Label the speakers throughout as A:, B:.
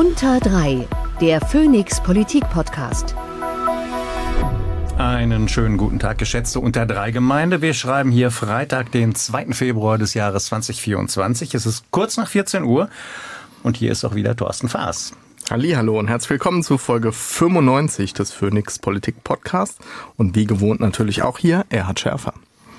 A: Unter 3, der Phoenix Politik Podcast.
B: Einen schönen guten Tag, geschätzte Unter 3 Gemeinde. Wir schreiben hier Freitag, den 2. Februar des Jahres 2024. Es ist kurz nach 14 Uhr und hier ist auch wieder Thorsten Faas.
C: Hallo und herzlich willkommen zu Folge 95 des Phoenix Politik Podcast und wie gewohnt natürlich auch hier Erhard Schärfer.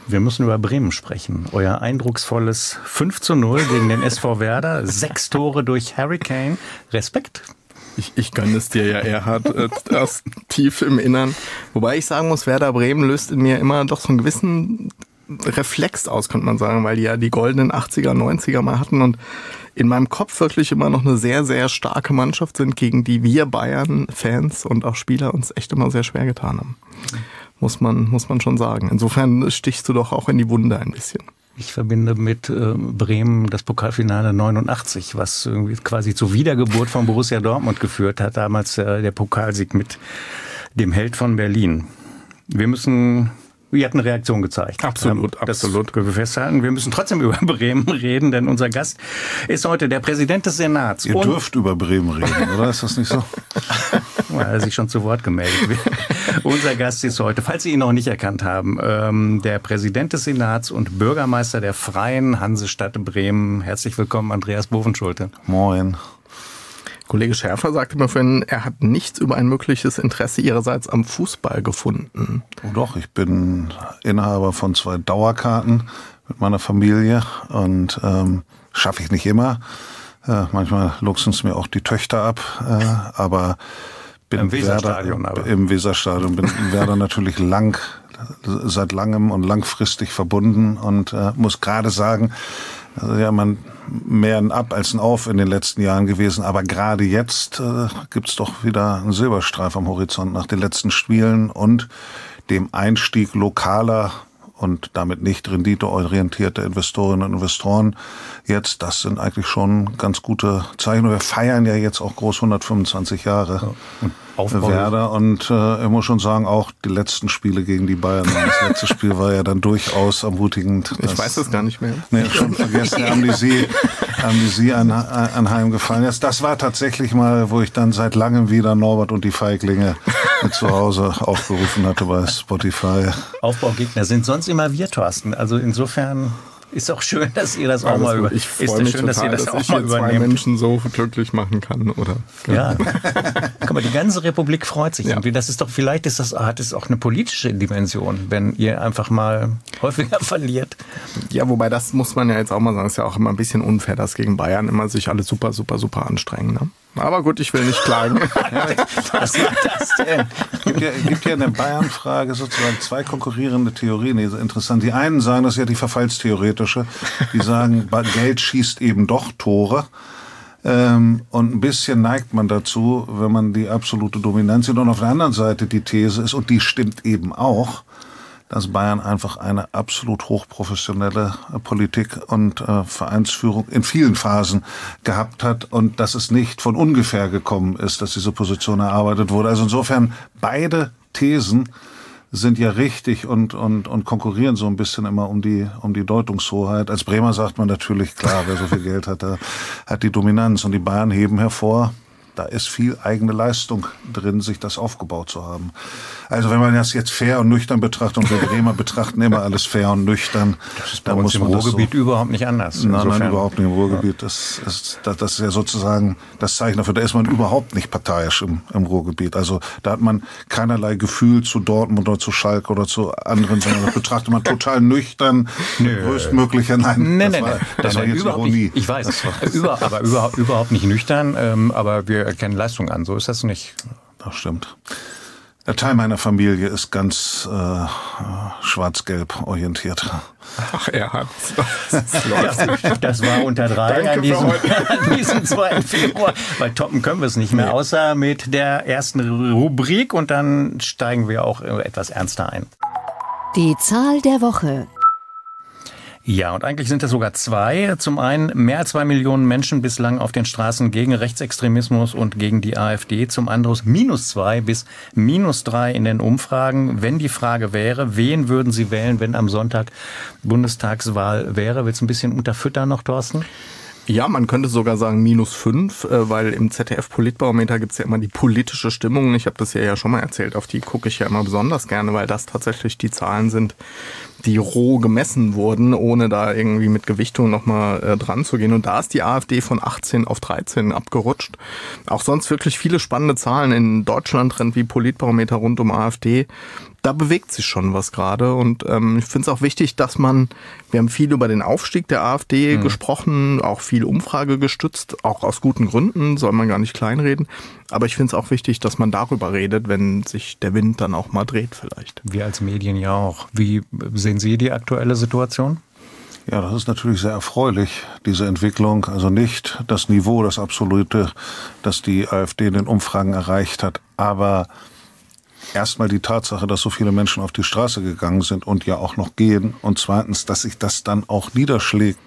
B: Wir müssen über Bremen sprechen. Euer eindrucksvolles 5 zu 0 gegen den SV Werder. Sechs Tore durch Hurricane. Respekt.
C: Ich, ich gönne es dir ja, Erhard, äh, erst tief im Innern. Wobei ich sagen muss, Werder Bremen löst in mir immer doch so einen gewissen Reflex aus, könnte man sagen, weil die ja die goldenen 80er, 90er mal hatten und in meinem Kopf wirklich immer noch eine sehr, sehr starke Mannschaft sind, gegen die wir Bayern-Fans und auch Spieler uns echt immer sehr schwer getan haben muss man, muss man schon sagen. Insofern stichst du doch auch in die Wunde ein bisschen.
B: Ich verbinde mit äh, Bremen das Pokalfinale 89, was irgendwie quasi zur Wiedergeburt von Borussia Dortmund geführt hat. Damals äh, der Pokalsieg mit dem Held von Berlin. Wir müssen wir hatten eine Reaktion gezeigt.
C: Absolut, ähm, das absolut.
B: Können wir festhalten. Wir müssen trotzdem über Bremen reden, denn unser Gast ist heute der Präsident des Senats.
D: Ihr dürft über Bremen reden, oder? Ist das nicht so?
B: Weil er sich schon zu Wort gemeldet. unser Gast ist heute, falls Sie ihn noch nicht erkannt haben, ähm, der Präsident des Senats und Bürgermeister der Freien Hansestadt Bremen. Herzlich willkommen, Andreas Bovenschulte.
D: Moin.
C: Kollege Schärfer sagte mir vorhin, er hat nichts über ein mögliches Interesse ihrerseits am Fußball gefunden.
D: Oh doch, ich bin Inhaber von zwei Dauerkarten mit meiner Familie und ähm, schaffe ich nicht immer. Äh, manchmal luchsen es mir auch die Töchter ab, äh, aber bin
B: Im Weserstadion,
D: Werder, aber. im Weserstadion bin Werder natürlich lang seit langem und langfristig verbunden und äh, muss gerade sagen, also ja, man mehr ein Ab als ein Auf in den letzten Jahren gewesen. Aber gerade jetzt äh, gibt's doch wieder einen Silberstreif am Horizont nach den letzten Spielen und dem Einstieg lokaler und damit nicht renditeorientierte Investorinnen und Investoren jetzt, das sind eigentlich schon ganz gute Zeichen. Wir feiern ja jetzt auch groß 125 Jahre. Ja. Aufbau. Werder und äh, ich muss schon sagen, auch die letzten Spiele gegen die Bayern. Das letzte Spiel war ja dann durchaus ermutigend.
C: Ich weiß das gar nicht mehr.
D: Nee, schon vergessen, haben die sie, haben die sie an, anheimgefallen. Das, das war tatsächlich mal, wo ich dann seit langem wieder Norbert und die Feiglinge zu Hause aufgerufen hatte bei Spotify.
B: Aufbaugegner sind sonst immer wir, Thorsten. Also insofern ist auch schön, dass ihr das auch Alles mal über.
C: Ich freue mich schön, total, dass ihr das dass auch ich mal zwei Menschen so glücklich machen kann, oder?
B: Ja. Guck mal, die ganze Republik freut sich. Ja. Irgendwie. Das ist doch vielleicht ist das hat es auch eine politische Dimension, wenn ihr einfach mal häufiger verliert.
C: Ja, wobei das muss man ja jetzt auch mal sagen, ist ja auch immer ein bisschen unfair, dass gegen Bayern immer sich alle super, super, super anstrengen. Ne? Aber gut, ich will nicht klagen.
B: Was war das denn?
D: Es gibt ja, gibt ja in der Bayern-Frage sozusagen zwei konkurrierende Theorien. Die sind interessant. Die einen sagen, das ist ja die verfallstheoretische. Die sagen, Geld schießt eben doch Tore. Ähm, und ein bisschen neigt man dazu, wenn man die absolute Dominanz sieht. Und auf der anderen Seite die These ist, und die stimmt eben auch, dass Bayern einfach eine absolut hochprofessionelle äh, Politik und äh, Vereinsführung in vielen Phasen gehabt hat und dass es nicht von ungefähr gekommen ist, dass diese Position erarbeitet wurde. Also insofern beide Thesen sind ja richtig und, und, und konkurrieren so ein bisschen immer um die, um die Deutungshoheit. Als Bremer sagt man natürlich, klar, wer so viel Geld hat, der hat die Dominanz. Und die Bayern heben hervor, da ist viel eigene Leistung drin, sich das aufgebaut zu haben. Also wenn man das jetzt fair und nüchtern betrachtet, und wir Bremer betrachten immer alles fair und nüchtern,
B: das ist bei dann muss man im Ruhrgebiet so, überhaupt nicht anders.
D: Nein, nein, überhaupt nicht im Ruhrgebiet. Das ist, das ist ja sozusagen das Zeichen dafür, da ist man überhaupt nicht parteiisch im, im Ruhrgebiet. Also da hat man keinerlei Gefühl zu Dortmund oder zu Schalke oder zu anderen, sondern das betrachtet man total nüchtern, größtmöglicher,
B: nein, nein, das war, das war jetzt Ironie. Ich weiß, über, aber überhaupt, überhaupt nicht nüchtern, ähm, aber wir erkennen Leistung an, so ist das nicht.
D: Das stimmt. Der Teil meiner Familie ist ganz äh, schwarz-gelb orientiert.
C: Ach, er hat
B: ja, Das war unter drei an diesem, an diesem 2. Februar. Bei toppen können wir es nicht mehr, nee. außer mit der ersten Rubrik und dann steigen wir auch etwas ernster ein.
A: Die Zahl der Woche.
B: Ja, und eigentlich sind es sogar zwei. Zum einen mehr als zwei Millionen Menschen bislang auf den Straßen gegen Rechtsextremismus und gegen die AfD. Zum anderen minus zwei bis minus drei in den Umfragen. Wenn die Frage wäre, wen würden Sie wählen, wenn am Sonntag Bundestagswahl wäre? Willst du ein bisschen unterfüttern noch, Thorsten?
C: Ja, man könnte sogar sagen minus fünf, äh, weil im ZDF-Politbarometer gibt's ja immer die politische Stimmung. Ich habe das ja, ja schon mal erzählt, auf die gucke ich ja immer besonders gerne, weil das tatsächlich die Zahlen sind, die roh gemessen wurden, ohne da irgendwie mit Gewichtung nochmal äh, dran zu gehen. Und da ist die AfD von 18 auf 13 abgerutscht. Auch sonst wirklich viele spannende Zahlen. In Deutschland rennt wie Politbarometer rund um AfD da bewegt sich schon was gerade. Und ähm, ich finde es auch wichtig, dass man, wir haben viel über den Aufstieg der AfD mhm. gesprochen, auch viel Umfrage gestützt, auch aus guten Gründen, soll man gar nicht kleinreden. Aber ich finde es auch wichtig, dass man darüber redet, wenn sich der Wind dann auch mal dreht vielleicht.
B: Wir als Medien ja auch. Wie sehen Sie die aktuelle Situation?
D: Ja, das ist natürlich sehr erfreulich, diese Entwicklung. Also nicht das Niveau, das absolute, das die AfD in den Umfragen erreicht hat, aber erstmal die Tatsache, dass so viele Menschen auf die Straße gegangen sind und ja auch noch gehen. Und zweitens, dass sich das dann auch niederschlägt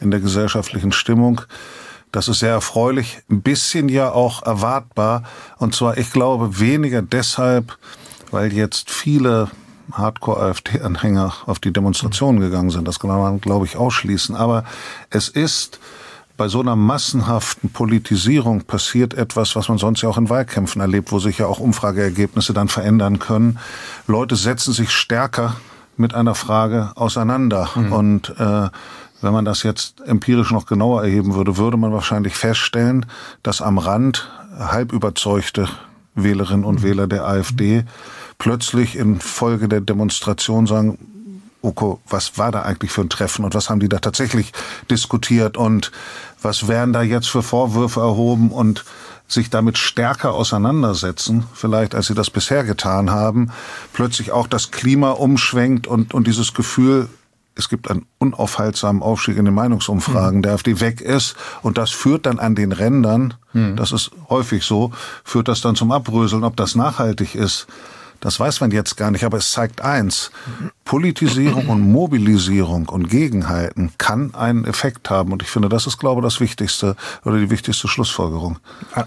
D: in der gesellschaftlichen Stimmung. Das ist sehr erfreulich, ein bisschen ja auch erwartbar. Und zwar, ich glaube, weniger deshalb, weil jetzt viele Hardcore-AfD-Anhänger auf die Demonstrationen gegangen sind. Das kann man, glaube ich, ausschließen. Aber es ist bei so einer massenhaften Politisierung passiert etwas, was man sonst ja auch in Wahlkämpfen erlebt, wo sich ja auch Umfrageergebnisse dann verändern können. Leute setzen sich stärker mit einer Frage auseinander. Mhm. Und äh, wenn man das jetzt empirisch noch genauer erheben würde, würde man wahrscheinlich feststellen, dass am Rand halb überzeugte Wählerinnen und mhm. Wähler der AfD plötzlich in Folge der Demonstration sagen, Oko, was war da eigentlich für ein Treffen und was haben die da tatsächlich diskutiert und was werden da jetzt für Vorwürfe erhoben und sich damit stärker auseinandersetzen, vielleicht als sie das bisher getan haben, plötzlich auch das Klima umschwenkt und, und dieses Gefühl, es gibt einen unaufhaltsamen Aufstieg in den Meinungsumfragen, mhm. der AfD weg ist und das führt dann an den Rändern, mhm. das ist häufig so, führt das dann zum Abröseln, ob das nachhaltig ist das weiß man jetzt gar nicht, aber es zeigt eins. Politisierung und Mobilisierung und Gegenhalten kann einen Effekt haben. Und ich finde, das ist, glaube ich, das Wichtigste oder die wichtigste Schlussfolgerung.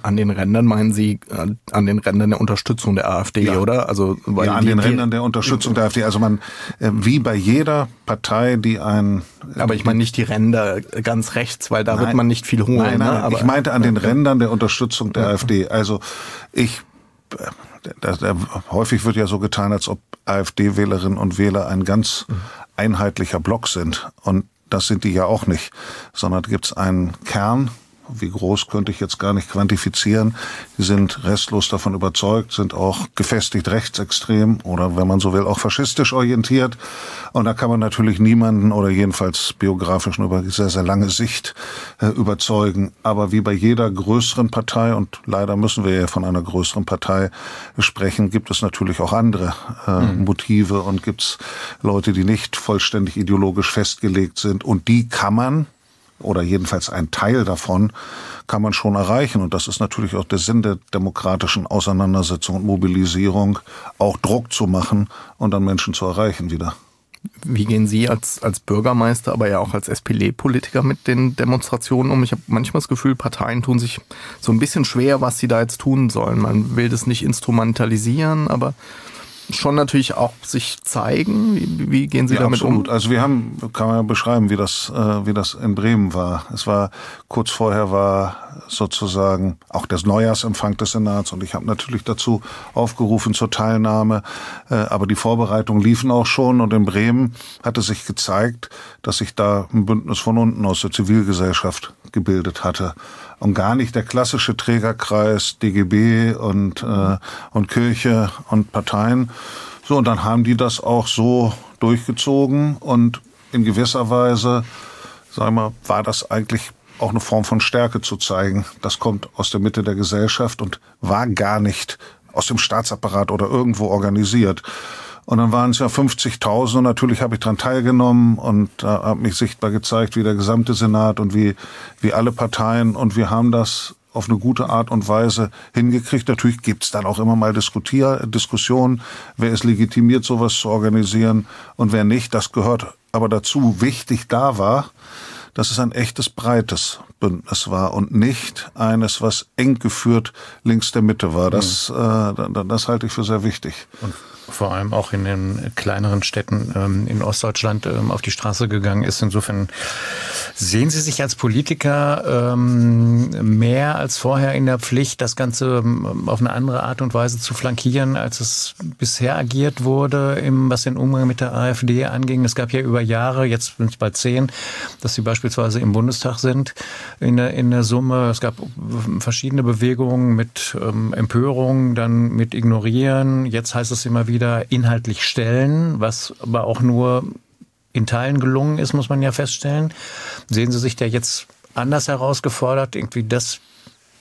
C: An den Rändern meinen Sie äh, an den Rändern der Unterstützung der AfD,
D: ja.
C: oder?
D: Also, weil ja, an den Rändern der Unterstützung der AfD. Also man, äh, wie bei jeder Partei, die ein...
C: Aber ich meine nicht die Ränder ganz rechts, weil da nein, wird man nicht viel holen.
D: Nein, nein, ne? aber, ich meinte an den Rändern der Unterstützung der. AfD. Also ich das, das, häufig wird ja so getan, als ob AfD-Wählerinnen und Wähler ein ganz einheitlicher Block sind. Und das sind die ja auch nicht, sondern gibt es einen Kern, wie groß könnte ich jetzt gar nicht quantifizieren. Die sind restlos davon überzeugt, sind auch gefestigt rechtsextrem oder wenn man so will auch faschistisch orientiert. Und da kann man natürlich niemanden oder jedenfalls biografisch nur über sehr, sehr lange Sicht äh, überzeugen. Aber wie bei jeder größeren Partei, und leider müssen wir ja von einer größeren Partei sprechen, gibt es natürlich auch andere äh, mhm. Motive und gibt es Leute, die nicht vollständig ideologisch festgelegt sind. Und die kann man oder jedenfalls ein Teil davon kann man schon erreichen. Und das ist natürlich auch der Sinn der demokratischen Auseinandersetzung und Mobilisierung, auch Druck zu machen und dann Menschen zu erreichen wieder.
C: Wie gehen Sie als, als Bürgermeister, aber ja auch als SPD-Politiker mit den Demonstrationen um? Ich habe manchmal das Gefühl, Parteien tun sich so ein bisschen schwer, was sie da jetzt tun sollen. Man will das nicht instrumentalisieren, aber schon natürlich auch sich zeigen? Wie, wie gehen Sie ja, damit absolut.
D: um? Also wir haben, kann man ja beschreiben, wie das, äh, wie das in Bremen war. Es war kurz vorher war sozusagen auch das Neujahrsempfang des Senats und ich habe natürlich dazu aufgerufen zur Teilnahme, äh, aber die Vorbereitungen liefen auch schon und in Bremen hatte sich gezeigt, dass sich da ein Bündnis von unten aus der Zivilgesellschaft gebildet hatte und gar nicht der klassische Trägerkreis DGB und, äh, und Kirche und Parteien. So, und dann haben die das auch so durchgezogen und in gewisser Weise, sagen wir, war das eigentlich auch eine Form von Stärke zu zeigen. Das kommt aus der Mitte der Gesellschaft und war gar nicht aus dem Staatsapparat oder irgendwo organisiert. Und dann waren es ja 50.000 und natürlich habe ich daran teilgenommen und äh, habe mich sichtbar gezeigt, wie der gesamte Senat und wie, wie alle Parteien. Und wir haben das auf eine gute Art und Weise hingekriegt. Natürlich gibt's dann auch immer mal Diskutier Diskussionen, wer ist legitimiert, sowas zu organisieren und wer nicht. Das gehört aber dazu. Wichtig da war, dass es ein echtes breites Bündnis war und nicht eines, was eng geführt links der Mitte war. Das, mhm. äh, das halte ich für sehr wichtig.
B: Und vor allem auch in den kleineren Städten ähm, in Ostdeutschland ähm, auf die Straße gegangen ist. Insofern Sehen Sie sich als Politiker ähm, mehr als vorher in der Pflicht, das Ganze ähm, auf eine andere Art und Weise zu flankieren, als es bisher agiert wurde, im, was den Umgang mit der AfD anging? Es gab ja über Jahre, jetzt sind es bald zehn, dass Sie beispielsweise im Bundestag sind in der, in der Summe. Es gab verschiedene Bewegungen mit ähm, Empörung, dann mit Ignorieren. Jetzt heißt es immer wieder inhaltlich stellen, was aber auch nur in Teilen gelungen ist, muss man ja feststellen. Sehen Sie sich da jetzt anders herausgefordert, irgendwie das,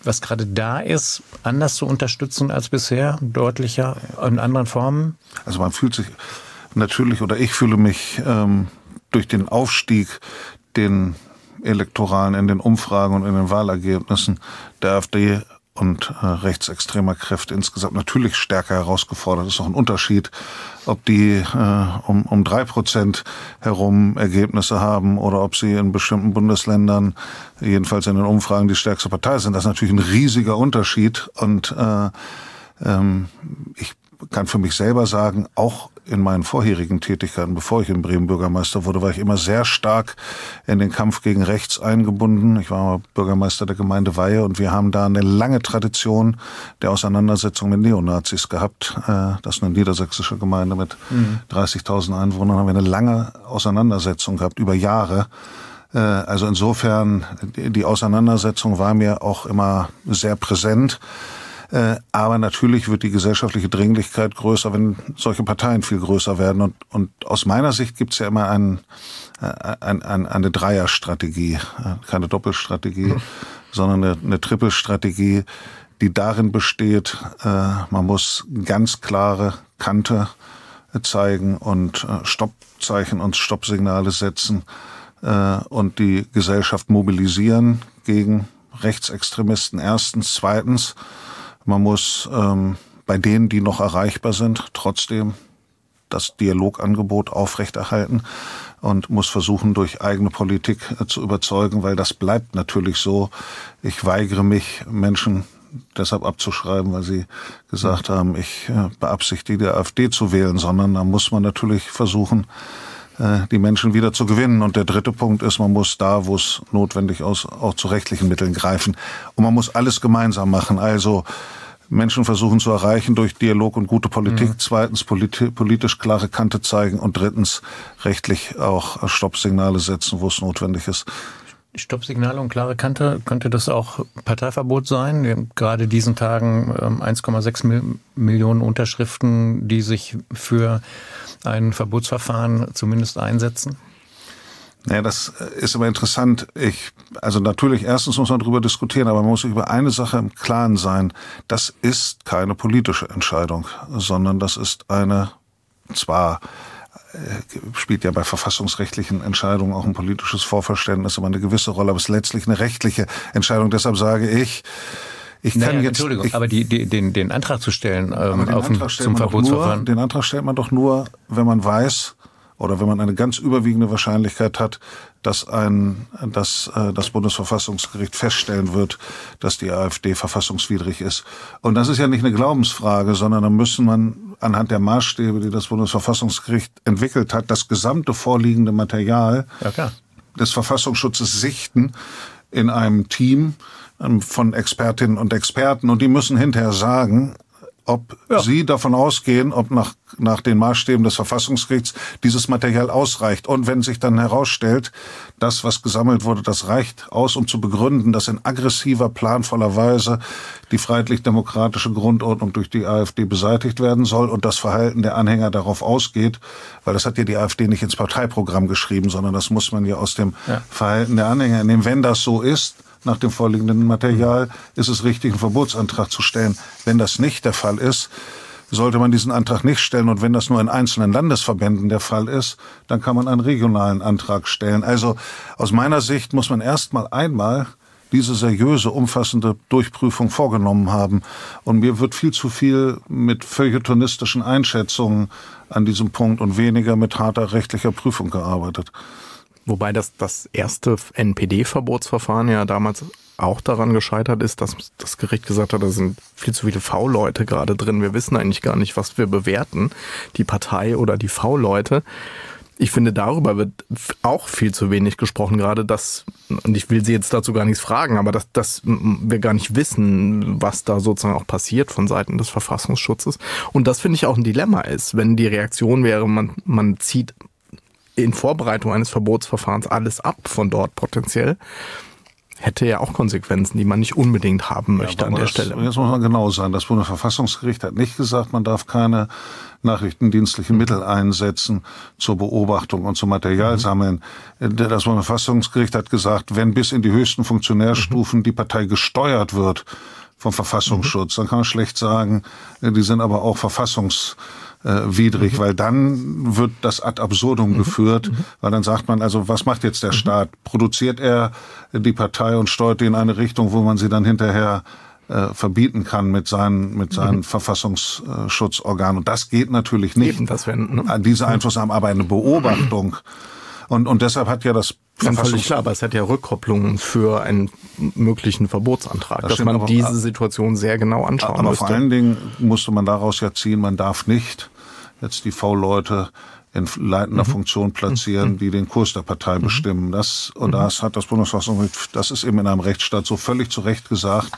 B: was gerade da ist, anders zu unterstützen als bisher, deutlicher, in anderen Formen?
D: Also man fühlt sich natürlich, oder ich fühle mich ähm, durch den Aufstieg, den elektoralen in den Umfragen und in den Wahlergebnissen der AfD und äh, rechtsextremer Kräfte insgesamt natürlich stärker herausgefordert. Das ist auch ein Unterschied, ob die äh, um, um drei Prozent herum Ergebnisse haben oder ob sie in bestimmten Bundesländern, jedenfalls in den Umfragen, die stärkste Partei sind. Das ist natürlich ein riesiger Unterschied. Und äh, ähm, ich kann für mich selber sagen, auch in meinen vorherigen Tätigkeiten, bevor ich in Bremen Bürgermeister wurde, war ich immer sehr stark in den Kampf gegen rechts eingebunden. Ich war Bürgermeister der Gemeinde Weihe und wir haben da eine lange Tradition der Auseinandersetzung mit Neonazis gehabt. Äh, das ist eine niedersächsische Gemeinde mit mhm. 30.000 Einwohnern. Haben wir eine lange Auseinandersetzung gehabt über Jahre. Äh, also insofern, die Auseinandersetzung war mir auch immer sehr präsent. Äh, aber natürlich wird die gesellschaftliche Dringlichkeit größer, wenn solche Parteien viel größer werden. Und, und aus meiner Sicht gibt es ja immer ein, äh, ein, ein, eine Dreierstrategie, äh, keine Doppelstrategie, mhm. sondern eine, eine Trippelstrategie, die darin besteht, man muss ganz klare Kante zeigen und Stoppzeichen und Stoppsignale setzen und die Gesellschaft mobilisieren gegen Rechtsextremisten erstens. Zweitens man muss ähm, bei denen, die noch erreichbar sind, trotzdem das Dialogangebot aufrechterhalten und muss versuchen, durch eigene Politik äh, zu überzeugen, weil das bleibt natürlich so. Ich weigere mich, Menschen deshalb abzuschreiben, weil sie gesagt haben, ich äh, beabsichtige, die AfD zu wählen, sondern da muss man natürlich versuchen, die Menschen wieder zu gewinnen. Und der dritte Punkt ist, man muss da, wo es notwendig ist, auch zu rechtlichen Mitteln greifen. Und man muss alles gemeinsam machen. Also Menschen versuchen zu erreichen durch Dialog und gute Politik. Mhm. Zweitens politi politisch klare Kante zeigen. Und drittens rechtlich auch Stoppsignale setzen, wo es notwendig ist.
B: Stoppsignale und klare Kante, könnte das auch Parteiverbot sein? Wir haben gerade diesen Tagen 1,6 ähm, Millionen Unterschriften, die sich für ein Verbotsverfahren zumindest einsetzen?
D: Naja, das ist aber interessant. Ich, also natürlich, erstens muss man darüber diskutieren, aber man muss sich über eine Sache im Klaren sein. Das ist keine politische Entscheidung, sondern das ist eine, zwar äh, spielt ja bei verfassungsrechtlichen Entscheidungen auch ein politisches Vorverständnis aber eine gewisse Rolle, aber es ist letztlich eine rechtliche Entscheidung. Deshalb sage ich, ich kann naja, jetzt,
B: Entschuldigung,
D: ich,
B: aber die, die, den, den Antrag zu stellen ähm, auf
D: Antrag zum Verbotsverfahren. Nur, den Antrag stellt man doch nur, wenn man weiß oder wenn man eine ganz überwiegende Wahrscheinlichkeit hat, dass ein, dass äh, das Bundesverfassungsgericht feststellen wird, dass die AfD verfassungswidrig ist. Und das ist ja nicht eine Glaubensfrage, sondern da müssen man anhand der Maßstäbe, die das Bundesverfassungsgericht entwickelt hat, das gesamte vorliegende Material ja, des Verfassungsschutzes sichten in einem Team, von Expertinnen und Experten und die müssen hinterher sagen, ob ja. Sie davon ausgehen, ob nach, nach den Maßstäben des Verfassungsgerichts dieses Material ausreicht. Und wenn sich dann herausstellt, das, was gesammelt wurde, das reicht aus, um zu begründen, dass in aggressiver, planvoller Weise die freiheitlich-demokratische Grundordnung durch die AfD beseitigt werden soll und das Verhalten der Anhänger darauf ausgeht, weil das hat ja die AfD nicht ins Parteiprogramm geschrieben, sondern das muss man ja aus dem ja. Verhalten der Anhänger nehmen. Wenn das so ist, nach dem vorliegenden Material ist es richtig, einen Verbotsantrag zu stellen. Wenn das nicht der Fall ist, sollte man diesen Antrag nicht stellen. Und wenn das nur in einzelnen Landesverbänden der Fall ist, dann kann man einen regionalen Antrag stellen. Also aus meiner Sicht muss man erst mal einmal diese seriöse, umfassende Durchprüfung vorgenommen haben. Und mir wird viel zu viel mit feuilletonistischen Einschätzungen an diesem Punkt und weniger mit harter rechtlicher Prüfung gearbeitet.
C: Wobei das, das erste NPD-Verbotsverfahren ja damals auch daran gescheitert ist, dass das Gericht gesagt hat, da sind viel zu viele V-Leute gerade drin. Wir wissen eigentlich gar nicht, was wir bewerten, die Partei oder die V-Leute. ich finde, darüber wird auch viel zu wenig gesprochen, gerade das, und ich will Sie jetzt dazu gar nichts fragen, aber dass, dass wir gar nicht wissen, was da sozusagen auch passiert von Seiten des Verfassungsschutzes. Und das finde ich auch ein Dilemma ist, wenn die Reaktion wäre, man, man zieht in Vorbereitung eines Verbotsverfahrens alles ab von dort potenziell, hätte ja auch Konsequenzen, die man nicht unbedingt haben möchte ja, an der
D: das,
C: Stelle.
D: Jetzt muss man genau sein. Das Bundesverfassungsgericht hat nicht gesagt, man darf keine nachrichtendienstlichen Mittel einsetzen zur Beobachtung und zum Materialsammeln. Mhm. Das Bundesverfassungsgericht hat gesagt, wenn bis in die höchsten Funktionärstufen mhm. die Partei gesteuert wird vom Verfassungsschutz, mhm. dann kann man schlecht sagen, die sind aber auch verfassungs äh, widrig, mhm. weil dann wird das ad absurdum mhm. geführt, mhm. weil dann sagt man, also was macht jetzt der mhm. Staat? Produziert er die Partei und steuert die in eine Richtung, wo man sie dann hinterher äh, verbieten kann mit seinen, mit seinen mhm. Verfassungsschutzorganen. Und das geht natürlich nicht. Eben,
C: das werden, ne?
D: Diese Einflussnahme, aber eine Beobachtung. Und, und deshalb hat ja das
C: Ganz völlig klar, aber es hat ja Rückkopplungen für einen möglichen Verbotsantrag, das dass man diese Situation sehr genau anschauen
D: aber
C: müsste.
D: vor allen Dingen musste man daraus ja ziehen, man darf nicht jetzt die V-Leute in leitender mhm. Funktion platzieren, mhm. die den Kurs der Partei mhm. bestimmen. Das, und mhm. das hat das Bundesverfassungsgericht, das ist eben in einem Rechtsstaat so völlig zu Recht gesagt.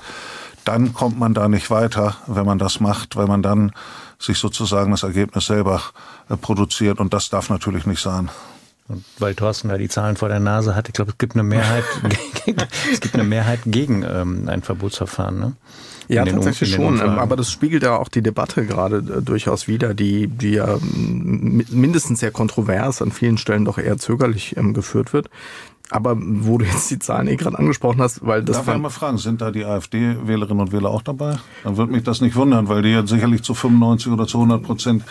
D: Dann kommt man da nicht weiter, wenn man das macht, weil man dann sich sozusagen das Ergebnis selber äh, produziert. Und das darf natürlich nicht sein.
B: Und weil Thorsten da die Zahlen vor der Nase hat, ich glaube, es gibt eine Mehrheit, es gibt eine Mehrheit gegen ähm, ein Verbotsverfahren. Ne?
C: Ja, tatsächlich schon. Aber das spiegelt ja auch die Debatte gerade äh, durchaus wieder, die, die ja mindestens sehr kontrovers, an vielen Stellen doch eher zögerlich ähm, geführt wird. Aber wo du jetzt die Zahlen eh gerade angesprochen hast, weil das.
D: Darf ich mal fragen, sind da die AfD-Wählerinnen und Wähler auch dabei? Dann würde mich das nicht wundern, weil die ja sicherlich zu 95 oder zu 100 Prozent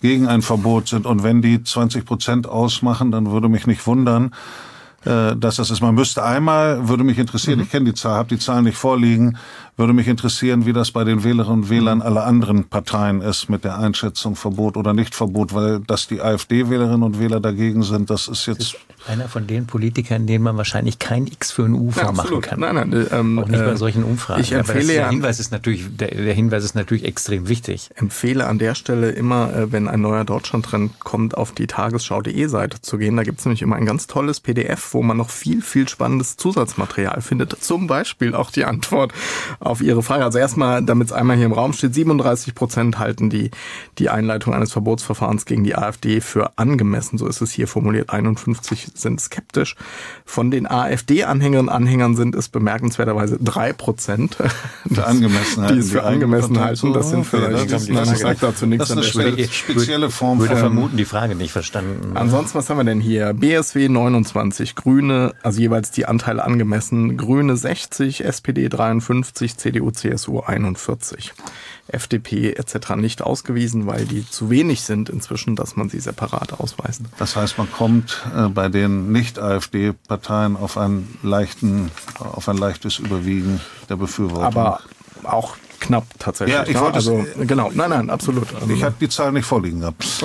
D: gegen ein Verbot sind. Und wenn die 20 Prozent ausmachen, dann würde mich nicht wundern, äh, dass das ist. Man müsste einmal, würde mich interessieren, mhm. ich kenne die Zahl, habe die Zahlen nicht vorliegen, würde mich interessieren, wie das bei den Wählerinnen und Wählern aller anderen Parteien ist mit der Einschätzung Verbot oder Nichtverbot, weil dass die AfD-Wählerinnen und Wähler dagegen sind, das ist jetzt. Das ist
B: einer von den Politikern, denen man wahrscheinlich kein X für ein U vormachen kann.
C: Nein, nein, ähm,
B: Auch nicht bei äh, solchen Umfragen.
C: Ich empfehle
B: der Hinweis ist natürlich, der, der, Hinweis ist natürlich extrem wichtig.
C: Empfehle an der Stelle immer, äh, wenn ein neuer Deutschland-Trend kommt, auf die tagesschau.de Seite zu gehen. Da gibt es nämlich immer ein ganz tolles PDF, wo man noch viel, viel spannendes Zusatzmaterial findet. Zum Beispiel auch die Antwort auf Ihre Frage. Also erstmal, damit es einmal hier im Raum steht, 37 Prozent halten die, die Einleitung eines Verbotsverfahrens gegen die AfD für angemessen. So ist es hier formuliert. 51 sind skeptisch. Von den AfD-Anhängerinnen und Anhängern sind es bemerkenswerterweise drei Prozent,
D: die es
C: für angemessen halten. Das sind vielleicht,
D: das, das, ich sage dazu nichts das ist eine spezielle Form
B: von vermuten, die Frage nicht verstanden.
C: Ansonsten, was haben wir denn hier? BSW 29, Grüne, also jeweils die Anteile angemessen, Grüne 60, SPD 53, CDU, CSU 41. FDP etc. nicht ausgewiesen, weil die zu wenig sind inzwischen, dass man sie separat ausweist.
D: Das heißt, man kommt äh, bei den Nicht-AfD-Parteien auf einen leichten, auf ein leichtes Überwiegen der Befürworter.
C: Aber auch knapp tatsächlich.
D: Ja, ich wollte
C: also genau, nein, nein, absolut.
D: Also, ich hatte die Zahl nicht vorliegen gehabt.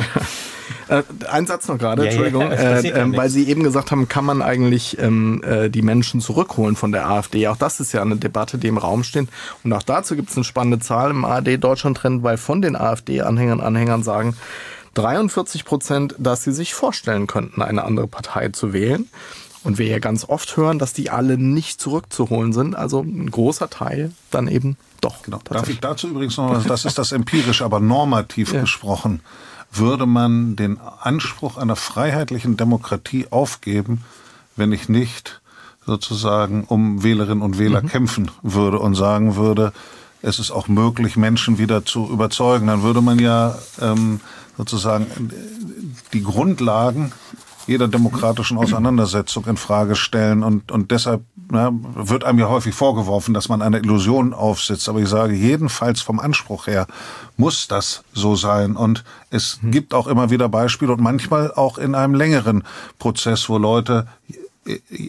C: Äh, ein Satz noch gerade, ja, Entschuldigung, ja, äh, äh, weil Sie eben gesagt haben, kann man eigentlich ähm, äh, die Menschen zurückholen von der AfD? Auch das ist ja eine Debatte, die im Raum steht. Und auch dazu gibt es eine spannende Zahl im ARD-Deutschland-Trend, weil von den AfD-Anhängern Anhängern sagen 43 Prozent, dass sie sich vorstellen könnten, eine andere Partei zu wählen. Und wir ja ganz oft hören, dass die alle nicht zurückzuholen sind. Also ein großer Teil dann eben doch.
D: Genau. Darf ich dazu übrigens noch das ist das empirisch, aber normativ ja. gesprochen würde man den Anspruch einer freiheitlichen Demokratie aufgeben, wenn ich nicht sozusagen um Wählerinnen und Wähler mhm. kämpfen würde und sagen würde, es ist auch möglich, Menschen wieder zu überzeugen. Dann würde man ja ähm, sozusagen die Grundlagen jeder demokratischen Auseinandersetzung in Frage stellen und, und deshalb na, wird einem ja häufig vorgeworfen, dass man eine Illusion aufsetzt. Aber ich sage, jedenfalls vom Anspruch her muss das so sein. Und es mhm. gibt auch immer wieder Beispiele und manchmal auch in einem längeren Prozess, wo Leute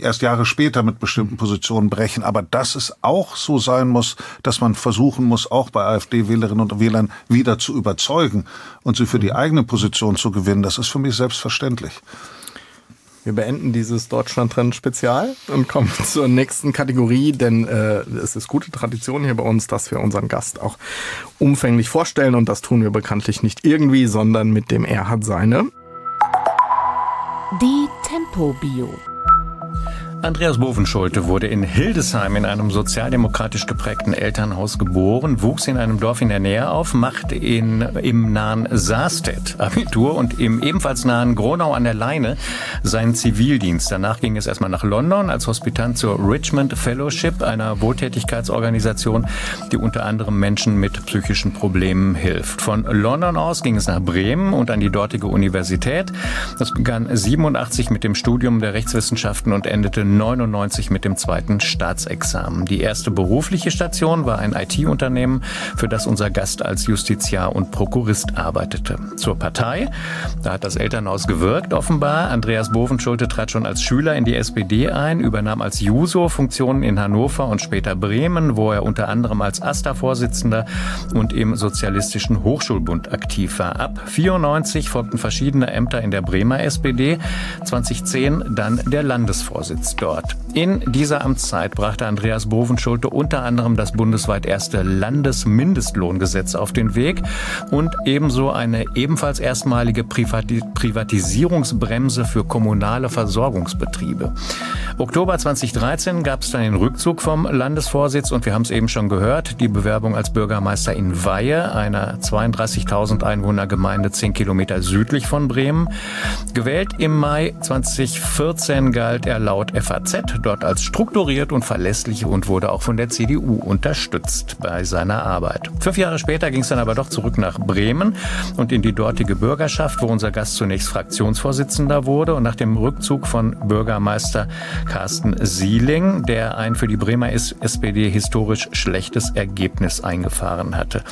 D: erst Jahre später mit bestimmten Positionen brechen. Aber dass es auch so sein muss, dass man versuchen muss, auch bei AfD-Wählerinnen und Wählern wieder zu überzeugen und sie für die eigene Position zu gewinnen, das ist für mich selbstverständlich.
C: Wir beenden dieses Deutschland-Trend-Spezial und kommen zur nächsten Kategorie, denn äh, es ist gute Tradition hier bei uns, dass wir unseren Gast auch umfänglich vorstellen und das tun wir bekanntlich nicht irgendwie, sondern mit dem Er hat seine.
A: Die Tempo-Bio.
B: Andreas Bovenschulte wurde in Hildesheim in einem sozialdemokratisch geprägten Elternhaus geboren, wuchs in einem Dorf in der Nähe auf, machte in, im nahen Saarstedt Abitur und im ebenfalls nahen Gronau an der Leine seinen Zivildienst. Danach ging es erstmal nach London als Hospitant zur Richmond Fellowship, einer Wohltätigkeitsorganisation, die unter anderem Menschen mit psychischen Problemen hilft. Von London aus ging es nach Bremen und an die dortige Universität. Das begann 87 mit dem Studium der Rechtswissenschaften und endete 1999 mit dem zweiten Staatsexamen. Die erste berufliche Station war ein IT-Unternehmen, für das unser Gast als Justiziar und Prokurist arbeitete. Zur Partei, da hat das Elternhaus gewirkt offenbar. Andreas Bovenschulte trat schon als Schüler in die SPD ein, übernahm als Juso Funktionen in Hannover und später Bremen, wo er unter anderem als AStA-Vorsitzender und im Sozialistischen Hochschulbund aktiv war. Ab 94 folgten verschiedene Ämter in der Bremer SPD, 2010 dann der Landesvorsitz dort. In dieser Amtszeit brachte Andreas Bovenschulte unter anderem das bundesweit erste Landesmindestlohngesetz auf den Weg und ebenso eine ebenfalls erstmalige Privatisierungsbremse für kommunale Versorgungsbetriebe. Oktober 2013 gab es dann den Rückzug vom Landesvorsitz und wir haben es eben schon gehört, die Bewerbung als Bürgermeister in Weihe, einer 32.000 Einwohner Gemeinde 10 Kilometer südlich von Bremen. Gewählt im Mai 2014 galt er laut FAZ dort als strukturiert und verlässlich und wurde auch von der CDU unterstützt bei seiner Arbeit. Fünf Jahre später ging es dann aber doch zurück nach Bremen und in die dortige Bürgerschaft, wo unser Gast zunächst Fraktionsvorsitzender wurde und nach dem Rückzug von Bürgermeister Carsten Sieling, der ein für die Bremer SPD historisch schlechtes Ergebnis eingefahren hatte.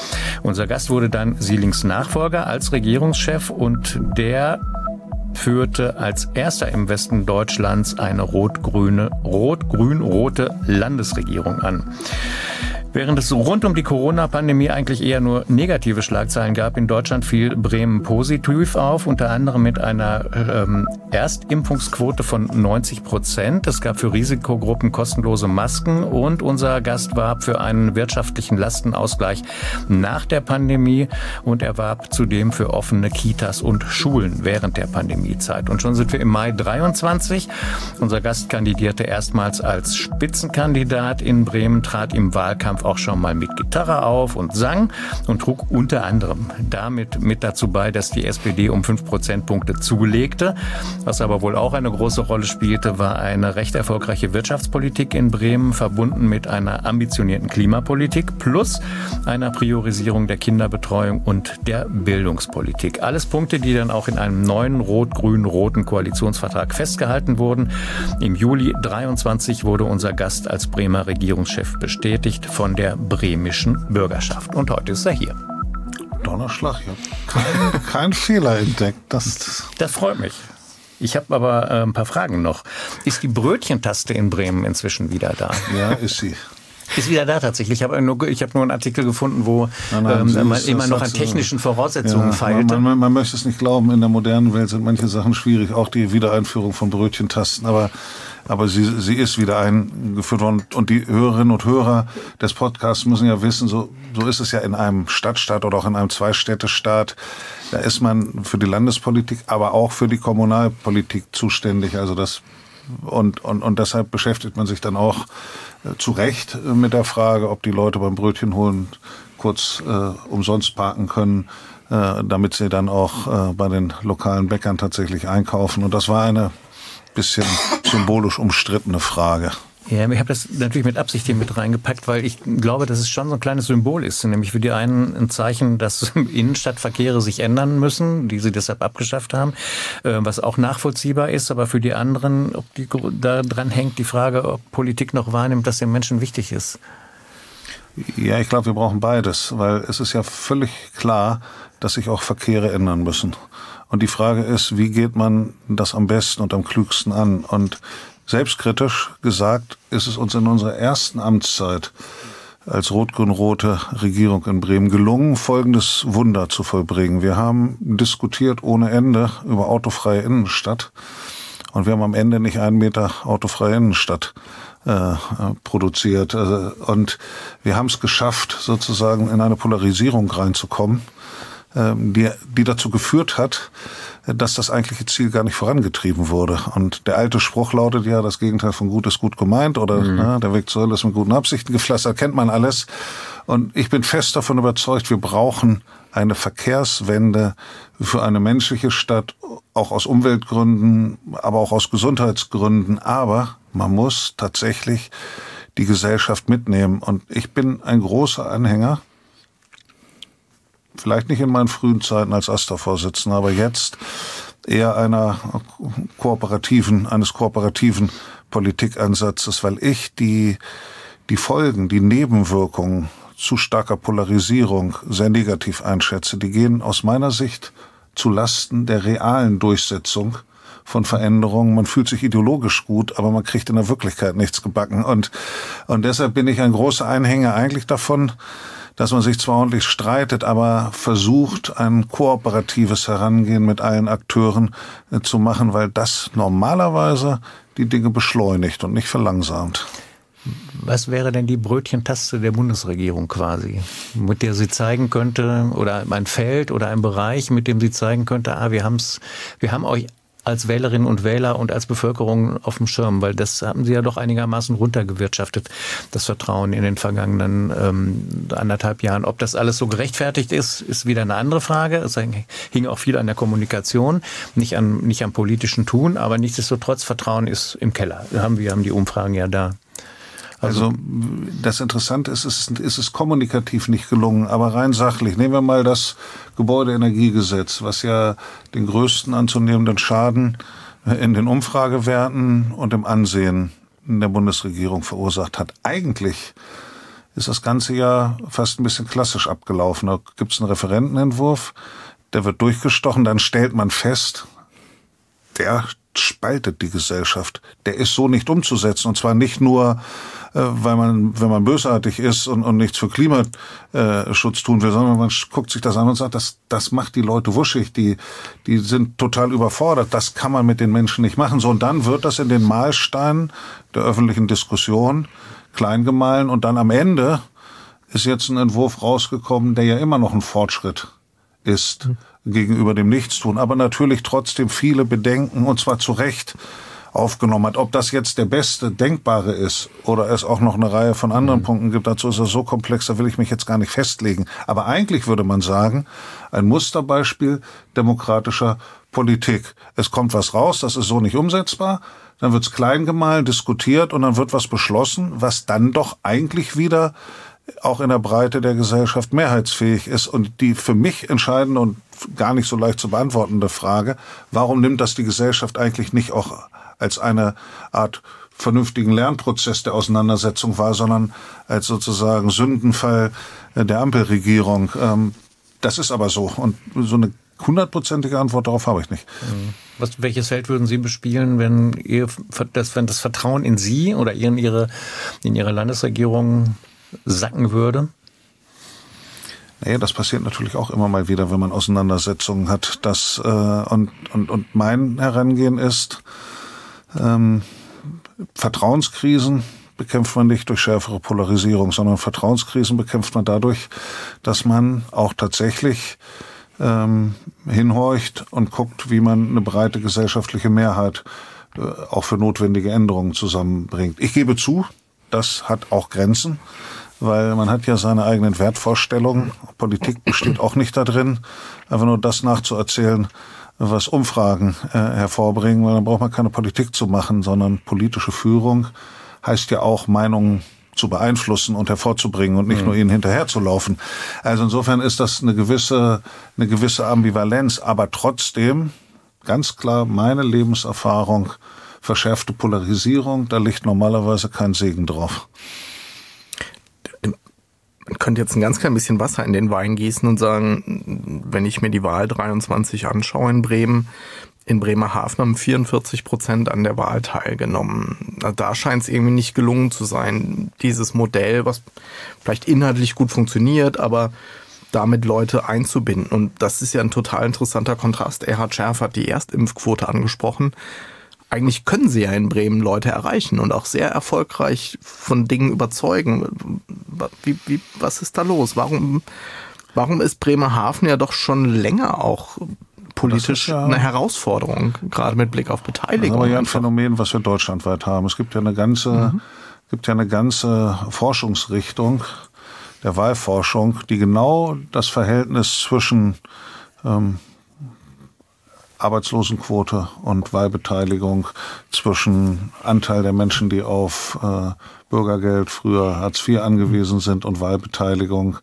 B: Unser Gast wurde dann Sielings Nachfolger als Regierungschef und der führte als erster im Westen Deutschlands eine rot-grüne, rot-grün-rote Landesregierung an. Während es rund um die Corona-Pandemie eigentlich eher nur negative Schlagzeilen gab, in Deutschland fiel Bremen positiv auf, unter anderem mit einer ähm, Erstimpfungsquote von 90 Prozent. Es gab für Risikogruppen kostenlose Masken und unser Gast warb für einen wirtschaftlichen Lastenausgleich nach der Pandemie und er warb zudem für offene Kitas und Schulen während der Pandemiezeit. Und schon sind wir im Mai 23. Unser Gast kandidierte erstmals als Spitzenkandidat in Bremen, trat im Wahlkampf Auch schon mal mit Gitarre auf und sang und trug unter anderem damit mit dazu bei, dass die SPD um fünf Prozentpunkte zulegte. Was aber wohl auch eine große Rolle spielte, war eine recht erfolgreiche Wirtschaftspolitik in Bremen, verbunden mit einer ambitionierten Klimapolitik plus einer Priorisierung der Kinderbetreuung und der Bildungspolitik. Alles Punkte, die dann auch in einem neuen rot-grün-roten Koalitionsvertrag festgehalten wurden. Im Juli 23 wurde unser Gast als Bremer Regierungschef bestätigt von von der bremischen Bürgerschaft. Und heute ist er hier.
D: Donnerschlag, habe keinen kein Fehler entdeckt. Das,
B: das freut mich. Ich habe aber äh, ein paar Fragen noch. Ist die Brötchentaste in Bremen inzwischen wieder da?
D: Ja, ist sie.
B: Ist wieder da tatsächlich. Ich habe nur, hab nur einen Artikel gefunden, wo nein, nein, ähm, man immer noch an technischen Voraussetzungen ja, feilte.
D: Man, man, man, möchte es nicht glauben, in der modernen Welt sind manche Sachen schwierig, auch die Wiedereinführung von Brötchentasten. Aber aber sie, sie ist wieder eingeführt worden. Und die Hörerinnen und Hörer des Podcasts müssen ja wissen, so, so ist es ja in einem Stadtstaat oder auch in einem Zweistädtestaat. Da ist man für die Landespolitik, aber auch für die Kommunalpolitik zuständig. Also das und, und, und deshalb beschäftigt man sich dann auch äh, zu Recht mit der Frage, ob die Leute beim Brötchen holen kurz äh, umsonst parken können, äh, damit sie dann auch äh, bei den lokalen Bäckern tatsächlich einkaufen. Und das war eine bisschen symbolisch umstrittene Frage.
B: Ja, ich habe das natürlich mit Absicht hier mit reingepackt, weil ich glaube, dass es schon so ein kleines Symbol ist. Nämlich für die einen ein Zeichen, dass Innenstadtverkehre sich ändern müssen, die sie deshalb abgeschafft haben, äh, was auch nachvollziehbar ist. Aber für die anderen, ob die daran hängt die Frage, ob Politik noch wahrnimmt, dass den Menschen wichtig ist.
D: Ja, ich glaube, wir brauchen beides, weil es ist ja völlig klar, dass sich auch Verkehre ändern müssen. Und die Frage ist, wie geht man das am besten und am klügsten an? Und selbstkritisch gesagt ist es uns in unserer ersten Amtszeit als rot-grün-rote Regierung in Bremen gelungen, folgendes Wunder zu vollbringen. Wir haben diskutiert ohne Ende über autofreie Innenstadt und wir haben am Ende nicht einen Meter autofreie Innenstadt äh, produziert. Also, und wir haben es geschafft, sozusagen in eine Polarisierung reinzukommen die, die dazu geführt hat, dass das eigentliche Ziel gar nicht vorangetrieben wurde. Und der alte Spruch lautet ja, das Gegenteil von gut ist gut gemeint oder mhm. na, der Weg zur Hölle ist mit guten Absichten gepflastert, kennt man alles. Und ich bin fest davon überzeugt, wir brauchen eine Verkehrswende für eine menschliche Stadt, auch aus Umweltgründen, aber auch aus Gesundheitsgründen. Aber man muss tatsächlich die Gesellschaft mitnehmen. Und ich bin ein großer Anhänger vielleicht nicht in meinen frühen Zeiten als AStA-Vorsitzender, aber jetzt eher einer kooperativen, eines kooperativen Politikansatzes, weil ich die, die Folgen, die Nebenwirkungen zu starker Polarisierung sehr negativ einschätze. Die gehen aus meiner Sicht zu Lasten der realen Durchsetzung von Veränderungen. Man fühlt sich ideologisch gut, aber man kriegt in der Wirklichkeit nichts gebacken. Und, und deshalb bin ich ein großer Anhänger eigentlich davon, dass man sich zwar ordentlich streitet, aber versucht, ein kooperatives Herangehen mit allen Akteuren äh, zu machen, weil das normalerweise die Dinge beschleunigt und nicht verlangsamt.
B: Was wäre denn die Brötchentaste der Bundesregierung quasi, mit der sie zeigen könnte, oder ein Feld oder ein Bereich, mit dem sie zeigen könnte, ah, wir haben's, wir haben euch als Wählerinnen und Wähler und als Bevölkerung auf dem Schirm, weil das haben sie ja doch einigermaßen runtergewirtschaftet, das Vertrauen in den vergangenen ähm, anderthalb Jahren. Ob das alles so gerechtfertigt ist, ist wieder eine andere Frage. Es hing auch viel an der Kommunikation, nicht an, nicht am politischen Tun, aber nichtsdestotrotz Vertrauen ist im Keller. Haben, wir haben die Umfragen ja da.
D: Also, also das Interessante ist, es ist, es kommunikativ nicht gelungen, aber rein sachlich. Nehmen wir mal das Gebäudeenergiegesetz, was ja den größten anzunehmenden Schaden in den Umfragewerten und im Ansehen in der Bundesregierung verursacht hat. Eigentlich ist das Ganze ja fast ein bisschen klassisch abgelaufen. Da gibt es einen Referentenentwurf, der wird durchgestochen, dann stellt man fest, der spaltet die Gesellschaft. Der ist so nicht umzusetzen. Und zwar nicht nur weil man, wenn man bösartig ist und, und nichts für Klimaschutz tun will, sondern man guckt sich das an und sagt, das, das macht die Leute wuschig, die, die sind total überfordert, das kann man mit den Menschen nicht machen. So, und dann wird das in den Mahlsteinen der öffentlichen Diskussion klein gemahlen und dann am Ende ist jetzt ein Entwurf rausgekommen, der ja immer noch ein Fortschritt ist mhm. gegenüber dem Nichtstun, aber natürlich trotzdem viele Bedenken und zwar zu Recht aufgenommen hat. Ob das jetzt der beste denkbare ist oder es auch noch eine Reihe von anderen mhm. Punkten gibt, dazu ist er so komplex, da will ich mich jetzt gar nicht festlegen. Aber eigentlich würde man sagen, ein Musterbeispiel demokratischer Politik. Es kommt was raus, das ist so nicht umsetzbar, dann wird's klein gemahlen, diskutiert und dann wird was beschlossen, was dann doch eigentlich wieder auch in der Breite der Gesellschaft mehrheitsfähig ist. Und die für mich entscheidende und gar nicht so leicht zu beantwortende Frage, warum nimmt das die Gesellschaft eigentlich nicht auch als eine Art vernünftigen Lernprozess der Auseinandersetzung war, sondern als sozusagen Sündenfall der Ampelregierung. Ähm, das ist aber so. Und so eine hundertprozentige Antwort darauf habe ich nicht.
B: Mhm. Was, welches Feld würden Sie bespielen, wenn, ihr, das, wenn das Vertrauen in Sie oder in Ihre, in Ihre Landesregierung sacken würde?
D: Naja, das passiert natürlich auch immer mal wieder, wenn man Auseinandersetzungen hat. Das, äh, und, und, und mein Herangehen ist, ähm, Vertrauenskrisen bekämpft man nicht durch schärfere Polarisierung, sondern Vertrauenskrisen bekämpft man dadurch, dass man auch tatsächlich ähm, hinhorcht und guckt, wie man eine breite gesellschaftliche Mehrheit äh, auch für notwendige Änderungen zusammenbringt. Ich gebe zu, das hat auch Grenzen, weil man hat ja seine eigenen Wertvorstellungen. Politik besteht auch nicht darin, einfach nur das nachzuerzählen, was Umfragen äh, hervorbringen, weil dann braucht man keine Politik zu machen, sondern politische Führung heißt ja auch Meinungen zu beeinflussen und hervorzubringen und nicht mhm. nur ihnen hinterherzulaufen. Also insofern ist das eine gewisse, eine gewisse Ambivalenz, aber trotzdem ganz klar meine Lebenserfahrung, verschärfte Polarisierung, da liegt normalerweise kein Segen drauf
C: könnte jetzt ein ganz klein bisschen Wasser in den Wein gießen und sagen, wenn ich mir die Wahl 23 anschaue in Bremen, in Bremerhaven haben 44 Prozent an der Wahl teilgenommen. Da scheint es irgendwie nicht gelungen zu sein, dieses Modell, was vielleicht inhaltlich gut funktioniert, aber damit Leute einzubinden. Und das ist ja ein total interessanter Kontrast. Erhard Schärf hat die Erstimpfquote angesprochen eigentlich können sie ja in Bremen Leute erreichen und auch sehr erfolgreich von Dingen überzeugen. Wie, wie, was ist da los? Warum, warum ist Bremerhaven ja doch schon länger auch politisch ja eine Herausforderung, gerade mit Blick auf Beteiligung. Das ist
D: aber ja ein Phänomen, was wir deutschlandweit haben. Es gibt ja eine ganze, mhm. gibt ja eine ganze Forschungsrichtung der Wahlforschung, die genau das Verhältnis zwischen ähm, Arbeitslosenquote und Wahlbeteiligung zwischen Anteil der Menschen, die auf äh, Bürgergeld, früher Hartz IV angewiesen sind und Wahlbeteiligung,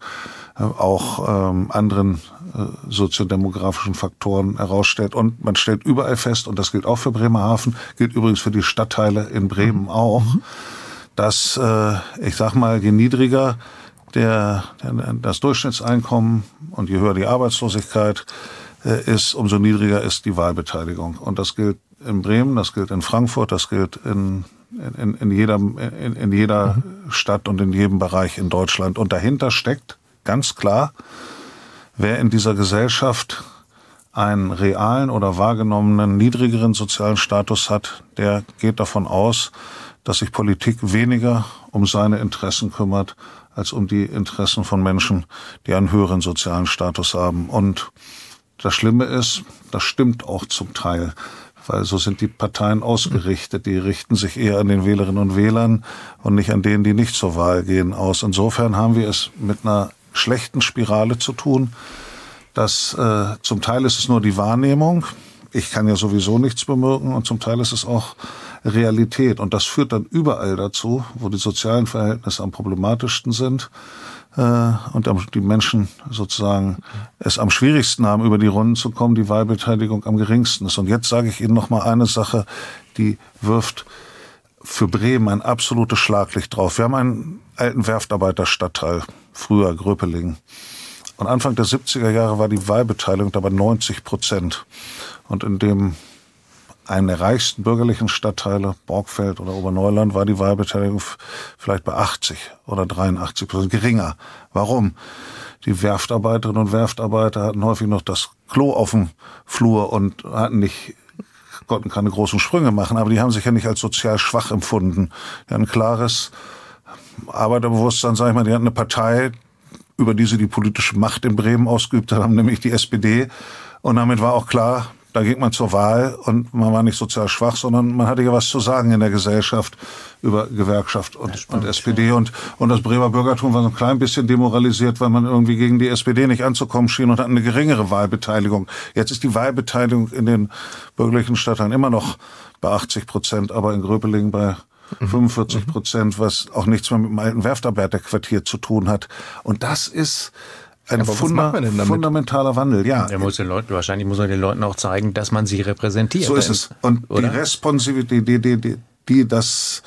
D: äh, auch ähm, anderen äh, soziodemografischen Faktoren herausstellt. Und man stellt überall fest, und das gilt auch für Bremerhaven, gilt übrigens für die Stadtteile in Bremen mhm. auch, dass, äh, ich sag mal, je niedriger der, der, das Durchschnittseinkommen und je höher die Arbeitslosigkeit, ist, umso niedriger ist die Wahlbeteiligung. Und das gilt in Bremen, das gilt in Frankfurt, das gilt in, in, in jeder, in, in jeder mhm. Stadt und in jedem Bereich in Deutschland. Und dahinter steckt ganz klar, wer in dieser Gesellschaft einen realen oder wahrgenommenen niedrigeren sozialen Status hat, der geht davon aus, dass sich Politik weniger um seine Interessen kümmert, als um die Interessen von Menschen, die einen höheren sozialen Status haben. Und das Schlimme ist, das stimmt auch zum Teil, weil so sind die Parteien ausgerichtet. Die richten sich eher an den Wählerinnen und Wählern und nicht an denen, die nicht zur Wahl gehen, aus. Insofern haben wir es mit einer schlechten Spirale zu tun. Das, äh, zum Teil ist es nur die Wahrnehmung. Ich kann ja sowieso nichts bemerken und zum Teil ist es auch Realität. Und das führt dann überall dazu, wo die sozialen Verhältnisse am problematischsten sind, und die Menschen sozusagen es am schwierigsten haben, über die Runden zu kommen, die Wahlbeteiligung am geringsten ist. Und jetzt sage ich Ihnen noch mal eine Sache, die wirft für Bremen ein absolutes Schlaglicht drauf. Wir haben einen alten Werftarbeiterstadtteil, früher Gröpeling. Und Anfang der 70er Jahre war die Wahlbeteiligung dabei 90 Prozent. Und in dem einen der reichsten bürgerlichen Stadtteile, Borgfeld oder Oberneuland, war die Wahlbeteiligung vielleicht bei 80 oder 83 Prozent geringer. Warum? Die Werftarbeiterinnen und Werftarbeiter hatten häufig noch das Klo auf dem Flur und hatten nicht konnten keine großen Sprünge machen, aber die haben sich ja nicht als sozial schwach empfunden. Die hatten ein klares Arbeiterbewusstsein, sag ich mal, die hatten eine Partei, über die sie die politische Macht in Bremen ausgeübt haben, nämlich die SPD. Und damit war auch klar, da ging man zur Wahl und man war nicht sozial schwach, sondern man hatte ja was zu sagen in der Gesellschaft über Gewerkschaft und, spannend, und SPD. Ja. Und, und das Bremer Bürgertum war so ein klein bisschen demoralisiert, weil man irgendwie gegen die SPD nicht anzukommen schien und hat eine geringere Wahlbeteiligung. Jetzt ist die Wahlbeteiligung in den bürgerlichen Stadtteilen immer noch bei 80 Prozent, aber in Gröpeling bei 45 mhm. Prozent, was auch nichts mehr mit dem alten Werftarbeiterquartier zu tun hat. Und das ist ein funda fundamentaler Wandel, ja.
B: Der muss den Leuten, wahrscheinlich muss man den Leuten auch zeigen, dass man sie repräsentiert.
D: So ist es. Und oder? die Responsivität, die, die, die, die das,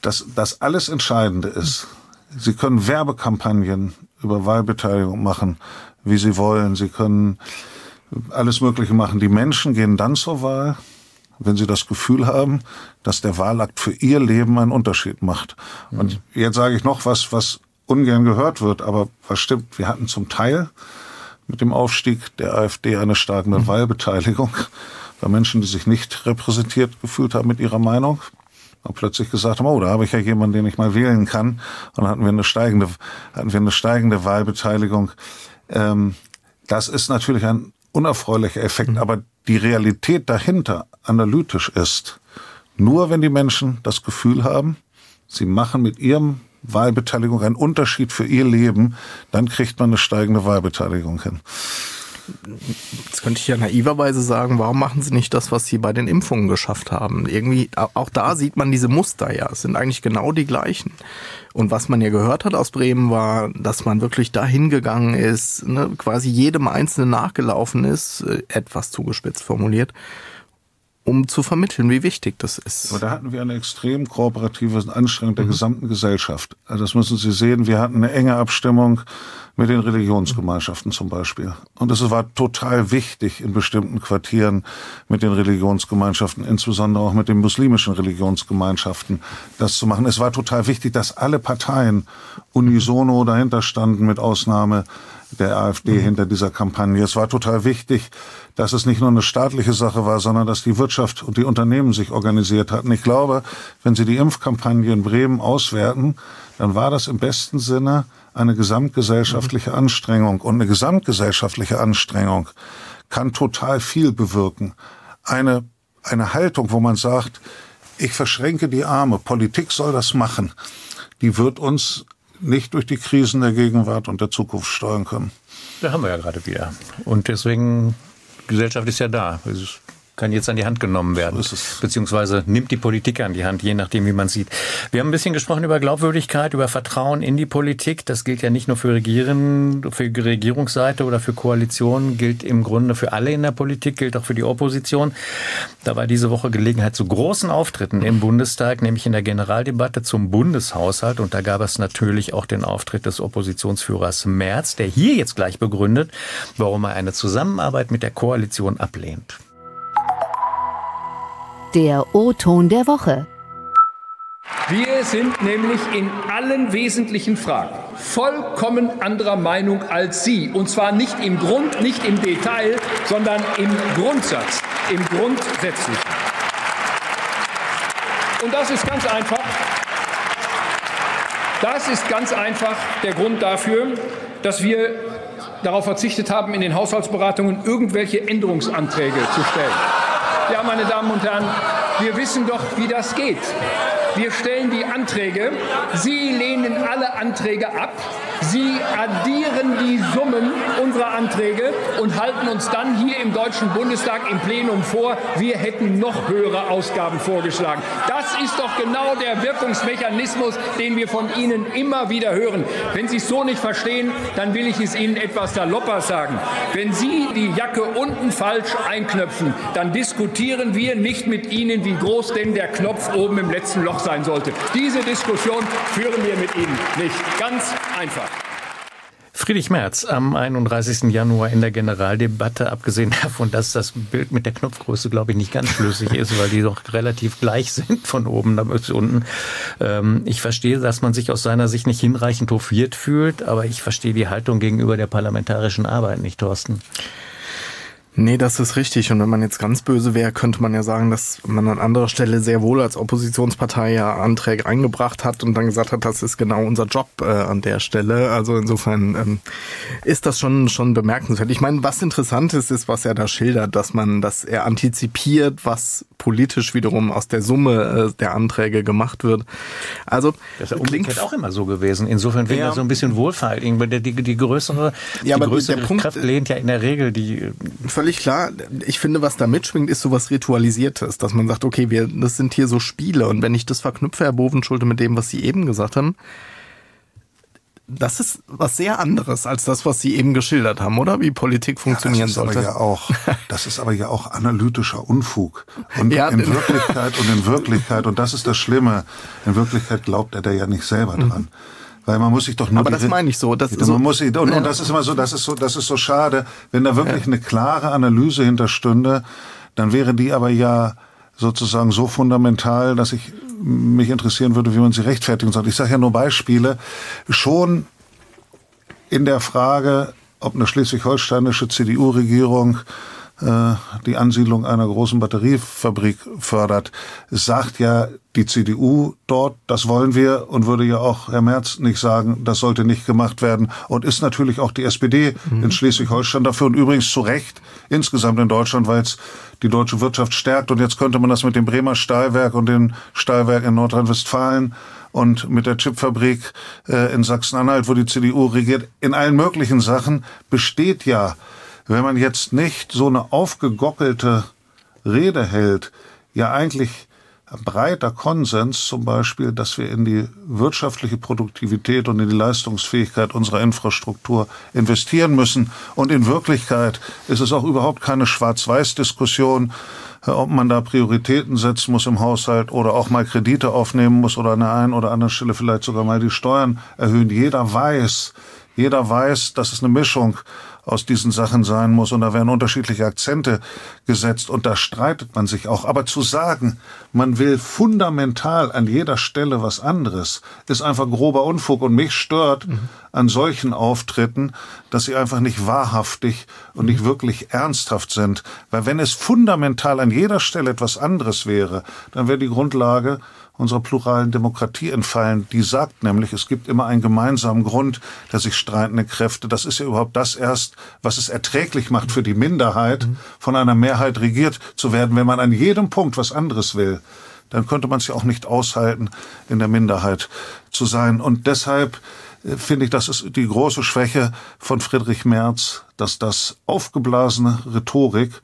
D: das, das alles Entscheidende ist. Sie können Werbekampagnen über Wahlbeteiligung machen, wie sie wollen. Sie können alles Mögliche machen. Die Menschen gehen dann zur Wahl, wenn sie das Gefühl haben, dass der Wahlakt für ihr Leben einen Unterschied macht. Und mhm. jetzt sage ich noch was, was ungern gehört wird, aber was stimmt, wir hatten zum Teil mit dem Aufstieg der AfD eine starke mhm. Wahlbeteiligung bei Menschen, die sich nicht repräsentiert gefühlt haben mit ihrer Meinung und plötzlich gesagt haben, oh, da habe ich ja jemanden, den ich mal wählen kann. Und dann hatten wir eine steigende, hatten wir eine steigende Wahlbeteiligung. Ähm, das ist natürlich ein unerfreulicher Effekt, mhm. aber die Realität dahinter analytisch ist, nur wenn die Menschen das Gefühl haben, sie machen mit ihrem Wahlbeteiligung ein Unterschied für ihr Leben, dann kriegt man eine steigende Wahlbeteiligung hin.
C: Jetzt könnte ich ja naiverweise sagen, warum machen Sie nicht das, was Sie bei den Impfungen geschafft haben? Irgendwie, auch da sieht man diese Muster ja. Es sind eigentlich genau die gleichen. Und was man ja gehört hat aus Bremen war, dass man wirklich dahin gegangen ist, ne, quasi jedem Einzelnen nachgelaufen ist, äh, etwas zugespitzt formuliert um zu vermitteln, wie wichtig das ist.
D: Aber da hatten wir eine extrem kooperative Anstrengung der mhm. gesamten Gesellschaft. Also das müssen Sie sehen. Wir hatten eine enge Abstimmung mit den Religionsgemeinschaften zum Beispiel. Und es war total wichtig in bestimmten Quartieren mit den Religionsgemeinschaften, insbesondere auch mit den muslimischen Religionsgemeinschaften, das zu machen. Es war total wichtig, dass alle Parteien unisono dahinter standen, mit Ausnahme der AfD mhm. hinter dieser Kampagne. Es war total wichtig, dass es nicht nur eine staatliche Sache war, sondern dass die Wirtschaft und die Unternehmen sich organisiert hatten. Ich glaube, wenn Sie die Impfkampagne in Bremen auswerten, dann war das im besten Sinne eine gesamtgesellschaftliche Anstrengung. Und eine gesamtgesellschaftliche Anstrengung kann total viel bewirken. Eine, eine Haltung, wo man sagt, ich verschränke die Arme, Politik soll das machen, die wird uns nicht durch die Krisen der Gegenwart und der Zukunft steuern können.
B: Da haben wir ja gerade wieder. Und deswegen, Gesellschaft ist ja da. Es kann jetzt an die Hand genommen werden. Beziehungsweise nimmt die Politik an die Hand, je nachdem, wie man sieht. Wir haben ein bisschen gesprochen über Glaubwürdigkeit, über Vertrauen in die Politik. Das gilt ja nicht nur für Regieren, für Regierungsseite oder für Koalitionen, gilt im Grunde für alle in der Politik, gilt auch für die Opposition. Da war diese Woche Gelegenheit zu großen Auftritten im Bundestag, nämlich in der Generaldebatte zum Bundeshaushalt. Und da gab es natürlich auch den Auftritt des Oppositionsführers Merz, der hier jetzt gleich begründet, warum er eine Zusammenarbeit mit der Koalition ablehnt.
A: Der O-Ton der Woche.
E: Wir sind nämlich in allen wesentlichen Fragen vollkommen anderer Meinung als Sie. Und zwar nicht im Grund, nicht im Detail, sondern im Grundsatz, im Grundsätzlichen. Und das ist ganz einfach. Das ist ganz einfach der Grund dafür, dass wir darauf verzichtet haben, in den Haushaltsberatungen irgendwelche Änderungsanträge zu stellen. Ja, meine Damen und Herren, wir wissen doch, wie das geht. Wir stellen die Anträge, Sie lehnen alle Anträge ab, Sie addieren die Summen unserer Anträge und halten uns dann hier im Deutschen Bundestag im Plenum vor, wir hätten noch höhere Ausgaben vorgeschlagen. Das ist doch genau der Wirkungsmechanismus, den wir von Ihnen immer wieder hören. Wenn Sie es so nicht verstehen, dann will ich es Ihnen etwas salopper sagen. Wenn Sie die Jacke unten falsch einknöpfen, dann diskutieren wir nicht mit Ihnen, wie groß denn der Knopf oben im letzten Loch sein sollte. Diese Diskussion führen wir mit Ihnen nicht. Ganz einfach.
B: Friedrich Merz am 31. Januar in der Generaldebatte, abgesehen davon, dass das Bild mit der Knopfgröße, glaube ich, nicht ganz schlüssig ist, weil die doch relativ gleich sind von oben bis unten. Ähm, ich verstehe, dass man sich aus seiner Sicht nicht hinreichend hofiert fühlt, aber ich verstehe die Haltung gegenüber der parlamentarischen Arbeit nicht, Thorsten.
C: Nee, das ist richtig. Und wenn man jetzt ganz böse wäre, könnte man ja sagen, dass man an anderer Stelle sehr wohl als Oppositionspartei ja Anträge eingebracht hat und dann gesagt hat, das ist genau unser Job äh, an der Stelle. Also insofern ähm, ist das schon schon bemerkenswert. Ich meine, was interessant ist, ist, was er da schildert, dass man, dass er antizipiert, was politisch wiederum aus der Summe äh, der Anträge gemacht wird. Also
B: das ist ja umgekehrt auch immer so gewesen. Insofern wäre ja. so ein bisschen wohlfeil. Die, die, die größere, ja, die größere Kraft lehnt ja in der Regel die
C: völlig klar. Ich finde, was da mitschwingt, ist sowas Ritualisiertes, dass man sagt, okay, wir, das sind hier so Spiele und wenn ich das verknüpfe, Herr Bovenschulte, mit dem, was Sie eben gesagt haben, das ist was sehr anderes als das, was Sie eben geschildert haben, oder? Wie Politik funktionieren
D: ja, das
C: sollte.
D: Aber ja auch, das ist aber ja auch analytischer Unfug. Und ja, in Wirklichkeit und in Wirklichkeit, und das ist das Schlimme, in Wirklichkeit glaubt er da ja nicht selber dran. Mhm. Weil man muss sich doch nur.
C: Aber das meine ich so. Das
D: man
C: so,
D: muss sich, und, und das ist immer so, das ist so, das ist so schade. Wenn da wirklich eine klare Analyse hinterstünde, dann wäre die aber ja sozusagen so fundamental, dass ich mich interessieren würde, wie man sie rechtfertigen soll. Ich sage ja nur Beispiele. Schon in der Frage, ob eine schleswig-holsteinische CDU-Regierung die Ansiedlung einer großen Batteriefabrik fördert, sagt ja die CDU dort, das wollen wir und würde ja auch Herr Merz nicht sagen, das sollte nicht gemacht werden und ist natürlich auch die SPD mhm. in Schleswig-Holstein dafür und übrigens zu Recht insgesamt in Deutschland, weil es die deutsche Wirtschaft stärkt und jetzt könnte man das mit dem Bremer Stahlwerk und dem Stahlwerk in Nordrhein-Westfalen und mit der Chipfabrik äh, in Sachsen-Anhalt, wo die CDU regiert, in allen möglichen Sachen besteht ja wenn man jetzt nicht so eine aufgegockelte Rede hält, ja eigentlich breiter Konsens zum Beispiel, dass wir in die wirtschaftliche Produktivität und in die Leistungsfähigkeit unserer Infrastruktur investieren müssen. Und in Wirklichkeit ist es auch überhaupt keine Schwarz-Weiß-Diskussion, ob man da Prioritäten setzen muss im Haushalt oder auch mal Kredite aufnehmen muss oder an der einen oder anderen Stelle vielleicht sogar mal die Steuern erhöhen. Jeder weiß, jeder weiß, dass es eine Mischung aus diesen Sachen sein muss und da werden unterschiedliche Akzente gesetzt und da streitet man sich auch. Aber zu sagen, man will fundamental an jeder Stelle was anderes, ist einfach grober Unfug und mich stört mhm. an solchen Auftritten, dass sie einfach nicht wahrhaftig und nicht wirklich ernsthaft sind. Weil wenn es fundamental an jeder Stelle etwas anderes wäre, dann wäre die Grundlage unserer pluralen Demokratie entfallen. Die sagt nämlich, es gibt immer einen gemeinsamen Grund, der sich streitende Kräfte. Das ist ja überhaupt das erst, was es erträglich macht für die Minderheit, von einer Mehrheit regiert zu werden, wenn man an jedem Punkt was anderes will. Dann könnte man es ja auch nicht aushalten, in der Minderheit zu sein. Und deshalb äh, finde ich, das ist die große Schwäche von Friedrich Merz, dass das aufgeblasene Rhetorik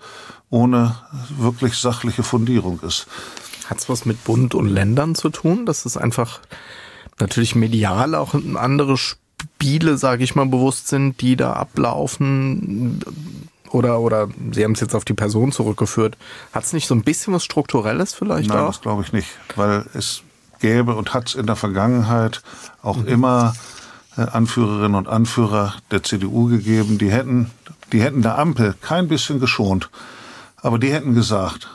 D: ohne wirklich sachliche Fundierung ist.
C: Hat es was mit Bund und Ländern zu tun? Dass es einfach natürlich medial auch andere Spiele, sage ich mal, bewusst sind, die da ablaufen? Oder, oder Sie haben es jetzt auf die Person zurückgeführt. Hat es nicht so ein bisschen was Strukturelles vielleicht
D: Nein,
C: auch?
D: das glaube ich nicht, weil es gäbe und hat es in der Vergangenheit auch mhm. immer äh, Anführerinnen und Anführer der CDU gegeben, die hätten, die hätten der Ampel kein bisschen geschont. Aber die hätten gesagt,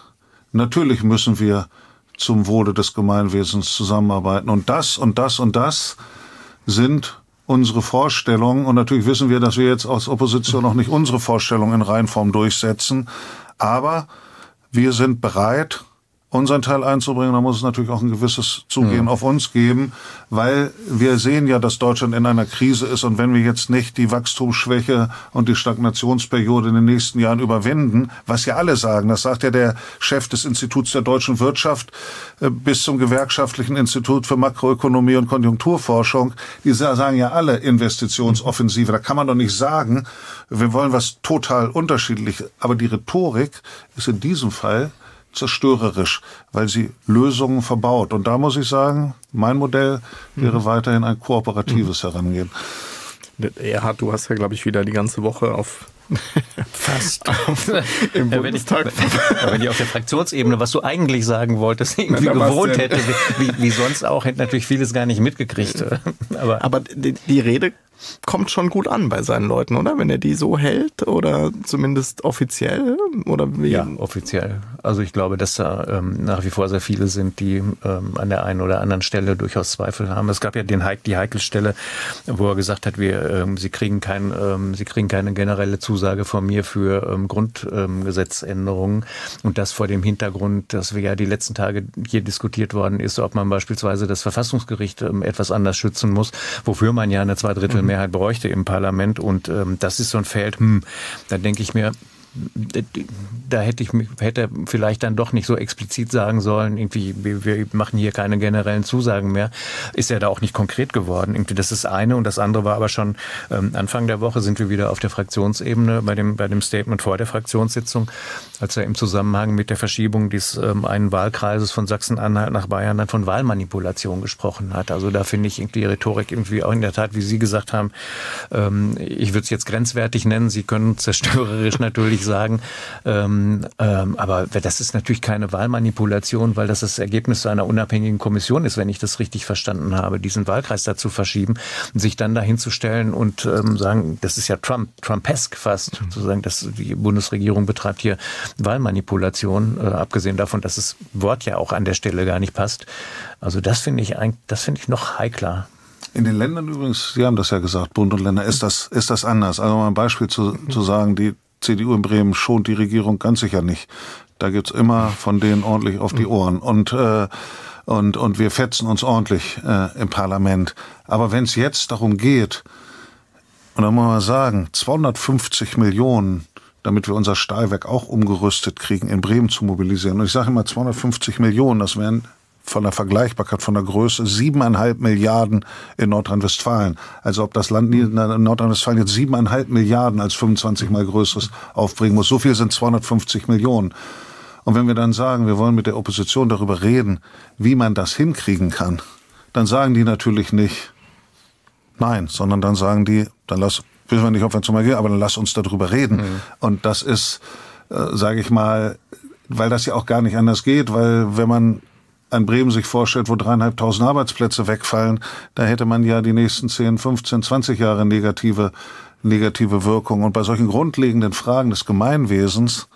D: natürlich müssen wir zum Wohle des Gemeinwesens zusammenarbeiten. Und das und das und das sind unsere Vorstellungen. Und natürlich wissen wir, dass wir jetzt aus Opposition noch nicht unsere Vorstellungen in Reinform durchsetzen. Aber wir sind bereit, unseren Teil einzubringen, da muss es natürlich auch ein gewisses Zugehen ja. auf uns geben, weil wir sehen ja, dass Deutschland in einer Krise ist und wenn wir jetzt nicht die Wachstumsschwäche und die Stagnationsperiode in den nächsten Jahren überwinden, was ja alle sagen, das sagt ja der Chef des Instituts der deutschen Wirtschaft äh, bis zum gewerkschaftlichen Institut für Makroökonomie und Konjunkturforschung, die sagen ja alle Investitionsoffensive. Da kann man doch nicht sagen, wir wollen was total unterschiedlich, aber die Rhetorik ist in diesem Fall zerstörerisch, weil sie Lösungen verbaut. Und da muss ich sagen, mein Modell wäre mhm. weiterhin ein kooperatives mhm. Herangehen.
C: Erhard, du hast ja, glaube ich, wieder die ganze Woche auf
B: Fast. Im ja, wenn, ich, wenn ich auf der Fraktionsebene, was du eigentlich sagen wolltest, irgendwie Na, gewohnt hätte, wie, wie sonst auch, hätte natürlich vieles gar nicht mitgekriegt.
C: Aber, Aber die, die Rede kommt schon gut an bei seinen Leuten, oder? Wenn er die so hält oder zumindest offiziell oder wie?
B: Ja, offiziell. Also ich glaube, dass da ähm, nach wie vor sehr viele sind, die ähm, an der einen oder anderen Stelle durchaus Zweifel haben. Es gab ja den Heik, die Heikelstelle, wo er gesagt hat, wir, ähm, sie kriegen kein, ähm, sie kriegen keine generelle Zusage von mir für ähm, Grundgesetzänderungen und das vor dem Hintergrund, dass wir ja die letzten Tage hier diskutiert worden ist, ob man beispielsweise das Verfassungsgericht ähm, etwas anders schützen muss, wofür man ja eine Zweidrittel Mehrheit bräuchte im Parlament. Und ähm, das ist so ein Feld, hm, da denke ich mir, da hätte ich hätte vielleicht dann doch nicht so explizit sagen sollen, irgendwie, wir machen hier keine generellen Zusagen mehr. Ist ja da auch nicht konkret geworden. Irgendwie, das ist eine und das andere war aber schon ähm, Anfang der Woche sind wir wieder auf der Fraktionsebene bei dem, bei dem Statement vor der Fraktionssitzung, als er im Zusammenhang mit der Verschiebung des ähm, einen Wahlkreises von Sachsen-Anhalt nach Bayern dann von Wahlmanipulation gesprochen hat. Also da finde ich irgendwie die Rhetorik irgendwie auch in der Tat, wie Sie gesagt haben, ähm, ich würde es jetzt grenzwertig nennen. Sie können zerstörerisch natürlich sagen. Ähm, ähm, aber das ist natürlich keine Wahlmanipulation, weil das das Ergebnis einer unabhängigen Kommission ist, wenn ich das richtig verstanden habe, diesen Wahlkreis dazu verschieben und sich dann dahin zu stellen und ähm, sagen, das ist ja Trump, Trumpesk fast, mhm. zu sagen, dass die Bundesregierung betreibt hier Wahlmanipulation, äh, abgesehen davon, dass das Wort ja auch an der Stelle gar nicht passt. Also das finde ich eigentlich, das finde ich noch heikler.
D: In den Ländern übrigens, Sie haben das ja gesagt, Bund und Länder, ist das, ist das anders. Also mal ein Beispiel zu, zu sagen, die CDU in Bremen schont die Regierung ganz sicher nicht. Da gibt's immer von denen ordentlich auf die Ohren. Und, äh, und, und wir fetzen uns ordentlich äh, im Parlament. Aber wenn es jetzt darum geht, und dann muss man sagen, 250 Millionen, damit wir unser Stahlwerk auch umgerüstet kriegen, in Bremen zu mobilisieren. Und ich sage immer 250 Millionen, das wären von der Vergleichbarkeit, von der Größe, siebeneinhalb Milliarden in Nordrhein-Westfalen. Also ob das Land Nordrhein-Westfalen jetzt siebeneinhalb Milliarden als 25 mal größeres aufbringen muss. So viel sind 250 Millionen. Und wenn wir dann sagen, wir wollen mit der Opposition darüber reden, wie man das hinkriegen kann, dann sagen die natürlich nicht nein, sondern dann sagen die, dann lass, wissen wir nicht, ob wir zum gehen, aber dann lass uns darüber reden. Mhm. Und das ist, äh, sage ich mal, weil das ja auch gar nicht anders geht, weil wenn man an Bremen sich vorstellt, wo dreieinhalbtausend Arbeitsplätze wegfallen, da hätte man ja die nächsten 10, 15, 20 Jahre negative, negative Wirkung. Und bei solchen grundlegenden Fragen des Gemeinwesens,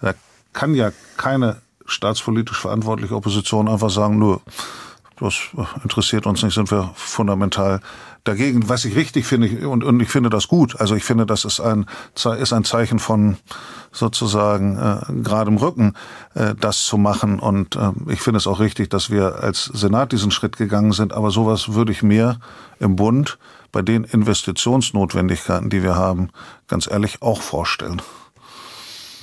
D: da kann ja keine staatspolitisch verantwortliche Opposition einfach sagen, nur das interessiert uns nicht, sind wir fundamental dagegen. Was ich richtig finde, und, und ich finde das gut, also ich finde, das ist ein, ist ein Zeichen von sozusagen äh, gerade im Rücken, äh, das zu machen. Und äh, ich finde es auch richtig, dass wir als Senat diesen Schritt gegangen sind. Aber sowas würde ich mir im Bund bei den Investitionsnotwendigkeiten, die wir haben, ganz ehrlich auch vorstellen.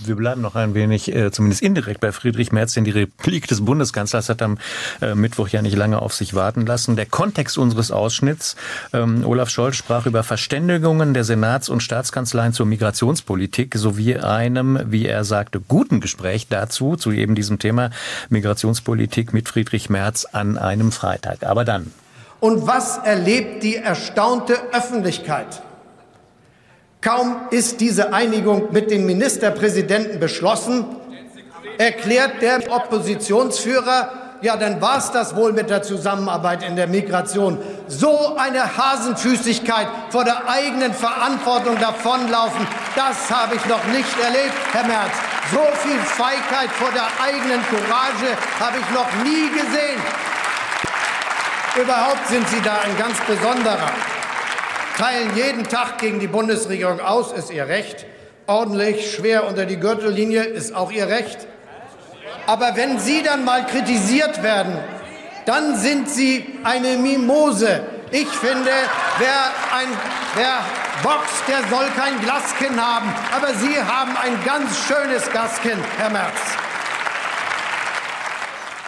B: Wir bleiben noch ein wenig, äh, zumindest indirekt bei Friedrich Merz, denn die Replik des Bundeskanzlers hat am äh, Mittwoch ja nicht lange auf sich warten lassen. Der Kontext unseres Ausschnitts, ähm, Olaf Scholz sprach über Verständigungen der Senats- und Staatskanzleien zur Migrationspolitik sowie einem, wie er sagte, guten Gespräch dazu, zu eben diesem Thema Migrationspolitik mit Friedrich Merz an einem Freitag. Aber dann.
F: Und was erlebt die erstaunte Öffentlichkeit? Kaum ist diese Einigung mit den Ministerpräsidenten beschlossen, erklärt der Oppositionsführer, ja, dann war es das wohl mit der Zusammenarbeit in der Migration. So eine Hasenfüßigkeit vor der eigenen Verantwortung davonlaufen, das habe ich noch nicht erlebt, Herr Merz. So viel Feigheit vor der eigenen Courage habe ich noch nie gesehen. Überhaupt sind Sie da ein ganz besonderer teilen jeden Tag gegen die Bundesregierung aus, ist ihr Recht. Ordentlich schwer unter die Gürtellinie ist auch ihr Recht. Aber wenn Sie dann mal kritisiert werden, dann sind Sie eine Mimose. Ich finde, wer, ein, wer boxt, der soll kein Glaskin haben. Aber Sie haben ein ganz schönes Glaskin, Herr Merz.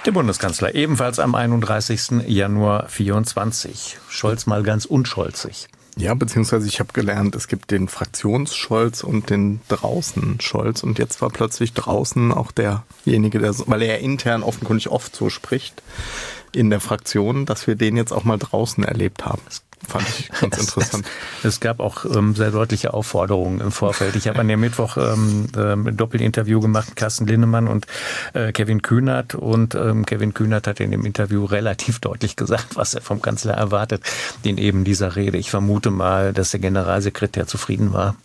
B: Der Bundeskanzler ebenfalls am 31. Januar 24. Scholz mal ganz unscholzig.
C: Ja, beziehungsweise ich habe gelernt, es gibt den Fraktionsscholz und den Draußen-Scholz und jetzt war plötzlich draußen auch derjenige, der, weil er intern offenkundig oft so spricht in der Fraktion, dass wir den jetzt auch mal draußen erlebt haben. Das fand ich ganz interessant.
B: Es, es gab auch ähm, sehr deutliche Aufforderungen im Vorfeld. Ich habe an dem Mittwoch ähm, ähm, ein Doppelinterview gemacht mit Carsten Linnemann und äh, Kevin Kühnert und ähm, Kevin Kühnert hat in dem Interview relativ deutlich gesagt, was er vom Kanzler erwartet, in eben dieser Rede. Ich vermute mal, dass der Generalsekretär zufrieden war.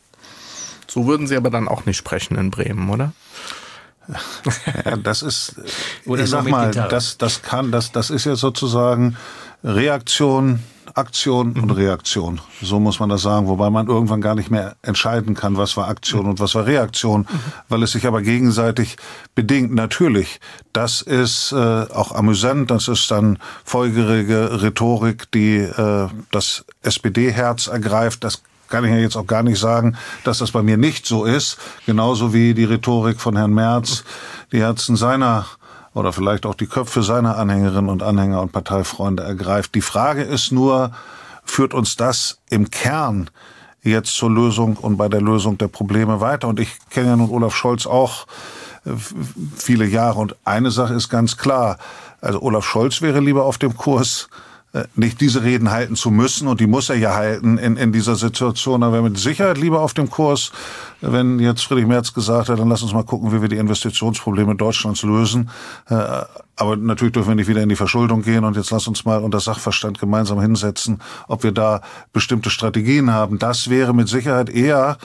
C: So würden Sie aber dann auch nicht sprechen in Bremen, oder?
D: Ja, das ist, Oder ich sag mal, das, das kann, das, das ist ja sozusagen Reaktion Aktion und Reaktion. So muss man das sagen, wobei man irgendwann gar nicht mehr entscheiden kann, was war Aktion und was war Reaktion, weil es sich aber gegenseitig bedingt. Natürlich, das ist äh, auch amüsant, das ist dann folgerige Rhetorik, die äh, das SPD-Herz ergreift. Das kann ich ja jetzt auch gar nicht sagen, dass das bei mir nicht so ist. Genauso wie die Rhetorik von Herrn Merz die Herzen seiner oder vielleicht auch die Köpfe seiner Anhängerinnen und Anhänger und Parteifreunde ergreift. Die Frage ist nur, führt uns das im Kern jetzt zur Lösung und bei der Lösung der Probleme weiter? Und ich kenne ja nun Olaf Scholz auch äh, viele Jahre und eine Sache ist ganz klar. Also Olaf Scholz wäre lieber auf dem Kurs, nicht diese Reden halten zu müssen, und die muss er ja halten in, in dieser Situation, aber mit Sicherheit lieber auf dem Kurs, wenn jetzt Friedrich Merz gesagt hat, dann lass uns mal gucken, wie wir die Investitionsprobleme Deutschlands lösen. Äh, aber natürlich dürfen wir nicht wieder in die Verschuldung gehen und jetzt lass uns mal unter Sachverstand gemeinsam hinsetzen, ob wir da bestimmte Strategien haben. Das wäre mit Sicherheit eher